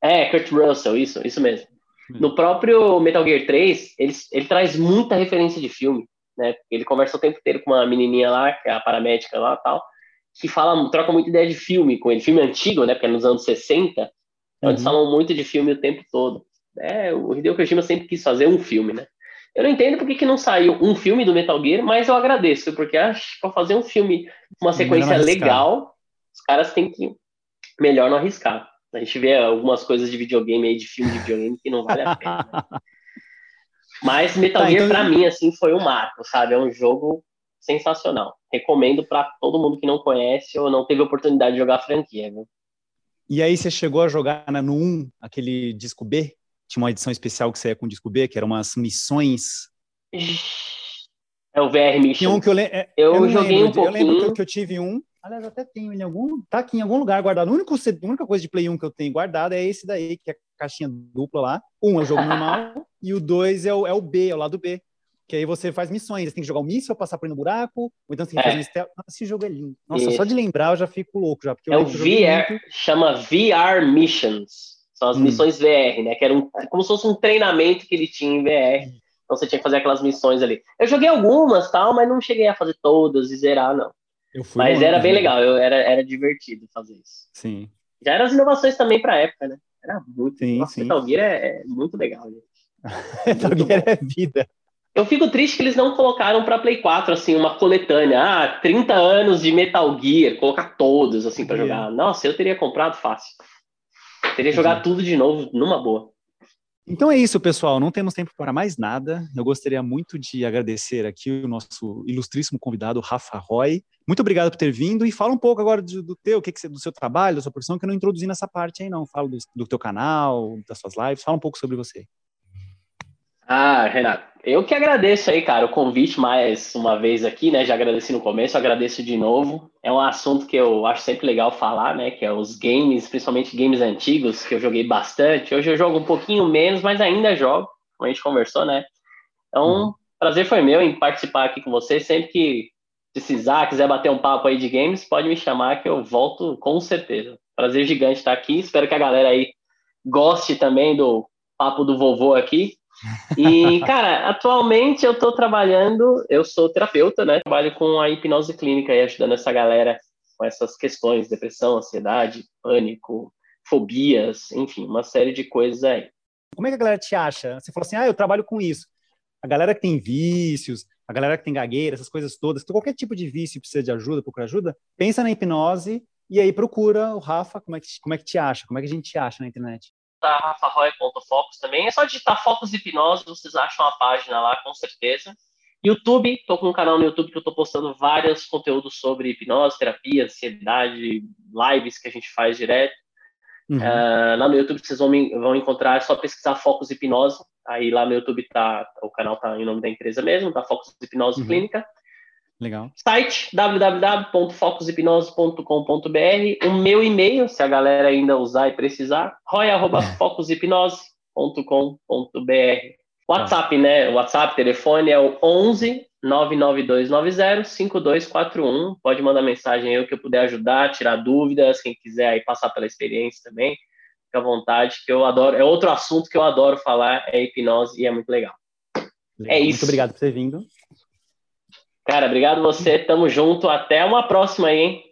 S2: É, Kurt Russell, isso, isso mesmo. Hum. No próprio Metal Gear 3, ele, ele traz muita referência de filme, né? Ele conversa o tempo inteiro com uma menininha lá, que é a paramédica lá tal, que fala, troca muita ideia de filme com ele. Filme antigo, né? Porque é nos anos 60. Então uhum. eles falam muito de filme o tempo todo. É, o Hideo Kojima sempre quis fazer um filme, né? Eu não entendo porque que não saiu um filme do Metal Gear, mas eu agradeço, porque acho que para fazer um filme, uma sequência legal, os caras têm que melhor não arriscar. A gente vê algumas coisas de videogame aí, de filme de videogame, que não vale a pena. Né? Mas Metal tá, Gear, então... para mim, assim, foi um marco, sabe? É um jogo sensacional. Recomendo para todo mundo que não conhece ou não teve oportunidade de jogar a franquia, viu?
S1: E aí você chegou a jogar no 1, aquele disco B? tinha uma edição especial que saía com o disco B, que eram umas missões.
S2: É o VR Mission.
S1: Um que eu, le... É,
S2: eu, eu joguei
S1: lembro,
S2: um pouquinho.
S1: Eu lembro que eu tive um. Aliás, até tenho em algum. Tá aqui em algum lugar guardado. A única, a única coisa de Play 1 que eu tenho guardado é esse daí, que é a caixinha dupla lá. Um é o jogo normal e o dois é o, é o B, é o lado B. Que aí você faz missões, você tem que jogar o um míssil, passar por aí no buraco, ou então você tem que é. fazer um stealth. Nossa, esse jogo é lindo. Nossa, Isso. só de lembrar eu já fico louco já. Porque
S2: é o VR, chama VR Missions. São as hum. missões VR, né? Que era um, como se fosse um treinamento que ele tinha em VR. Então você tinha que fazer aquelas missões ali. Eu joguei algumas, tal, mas não cheguei a fazer todas e zerar, não. Mas era bem legal, eu, era, era divertido fazer isso.
S1: Sim.
S2: Já eram as inovações também pra época, né? Era muito.
S1: Sim, Nossa, sim.
S2: Metal Gear é, é muito legal, gente.
S1: Metal Gear é vida.
S2: Eu fico triste que eles não colocaram para Play 4, assim, uma coletânea. Ah, 30 anos de Metal Gear, colocar todos, assim, para jogar. Nossa, eu teria comprado fácil. Teria jogado tudo de novo, numa boa.
S1: Então é isso, pessoal. Não temos tempo para mais nada. Eu gostaria muito de agradecer aqui o nosso ilustríssimo convidado, Rafa Roy. Muito obrigado por ter vindo e fala um pouco agora do, do teu, que, que do seu trabalho, da sua profissão, que eu não introduzi nessa parte aí, não. Fala do, do teu canal, das suas lives. Fala um pouco sobre você.
S2: Ah, Renato, eu que agradeço aí, cara, o convite mais uma vez aqui, né? Já agradeci no começo, agradeço de novo. É um assunto que eu acho sempre legal falar, né? Que é os games, principalmente games antigos, que eu joguei bastante. Hoje eu jogo um pouquinho menos, mas ainda jogo, como a gente conversou, né? Então, uhum. prazer foi meu em participar aqui com você. Sempre que precisar, quiser bater um papo aí de games, pode me chamar que eu volto com certeza. Prazer gigante estar aqui. Espero que a galera aí goste também do papo do vovô aqui. E, cara, atualmente eu estou trabalhando, eu sou terapeuta, né? Trabalho com a hipnose clínica e ajudando essa galera com essas questões, depressão, ansiedade, pânico, fobias, enfim, uma série de coisas aí.
S1: Como é que a galera te acha? Você falou assim, ah, eu trabalho com isso. A galera que tem vícios, a galera que tem gagueira, essas coisas todas, qualquer tipo de vício precisa de ajuda, procura ajuda, pensa na hipnose e aí procura o Rafa, como é que, como é que te acha? Como é que a gente te acha na internet?
S2: rafaroy.focus também. É só digitar Focus Hipnose, vocês acham a página lá, com certeza. YouTube, estou com um canal no YouTube que eu estou postando vários conteúdos sobre hipnose, terapia, ansiedade, lives que a gente faz direto. Uhum. Uh, lá no YouTube vocês vão, vão encontrar, é só pesquisar Focus Hipnose. Aí lá no YouTube tá, o canal tá em nome da empresa mesmo, tá Focus Hipnose uhum. Clínica.
S1: Legal.
S2: Site www.focushipnose.com.br. O meu e-mail, se a galera ainda usar e precisar, roy.focushipnose.com.br. WhatsApp, tá. né? O WhatsApp, telefone é o 11 99290 5241. Pode mandar mensagem aí, o que eu puder ajudar, tirar dúvidas, quem quiser aí passar pela experiência também, fica à vontade, que eu adoro. É outro assunto que eu adoro falar, é hipnose e é muito legal. legal. É isso.
S1: Muito obrigado por ter vindo.
S2: Cara, obrigado você, tamo junto, até uma próxima aí, hein?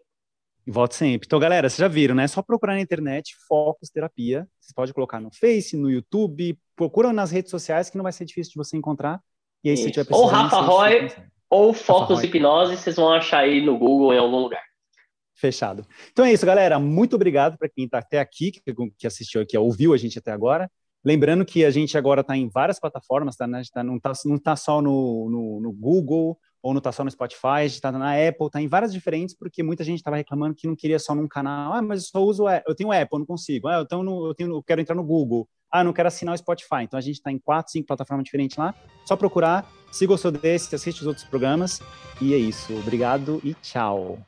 S1: Volte sempre. Então, galera, vocês já viram, né? É só procurar na internet Focus Terapia. Você pode colocar no Face, no YouTube, procura nas redes sociais que não vai ser difícil de você encontrar. E aí, Isso. se tiver
S2: Ou Rafa Roy, ou Focus Hipnose, vocês vão achar aí no Google em algum lugar.
S1: Fechado. Então é isso, galera. Muito obrigado para quem está até aqui, que assistiu aqui, ouviu a gente até agora. Lembrando que a gente agora está em várias plataformas, tá, né? tá, não está não tá só no, no, no Google, ou não tá só no Spotify, está na Apple, tá em várias diferentes, porque muita gente estava reclamando que não queria só num canal. Ah, mas eu só uso, eu tenho Apple, não consigo. Ah, então eu, tenho, eu quero entrar no Google. Ah, eu não quero assinar o Spotify. Então a gente está em quatro, cinco plataformas diferentes lá. Só procurar. Se gostou desse, assiste os outros programas. E é isso. Obrigado e tchau.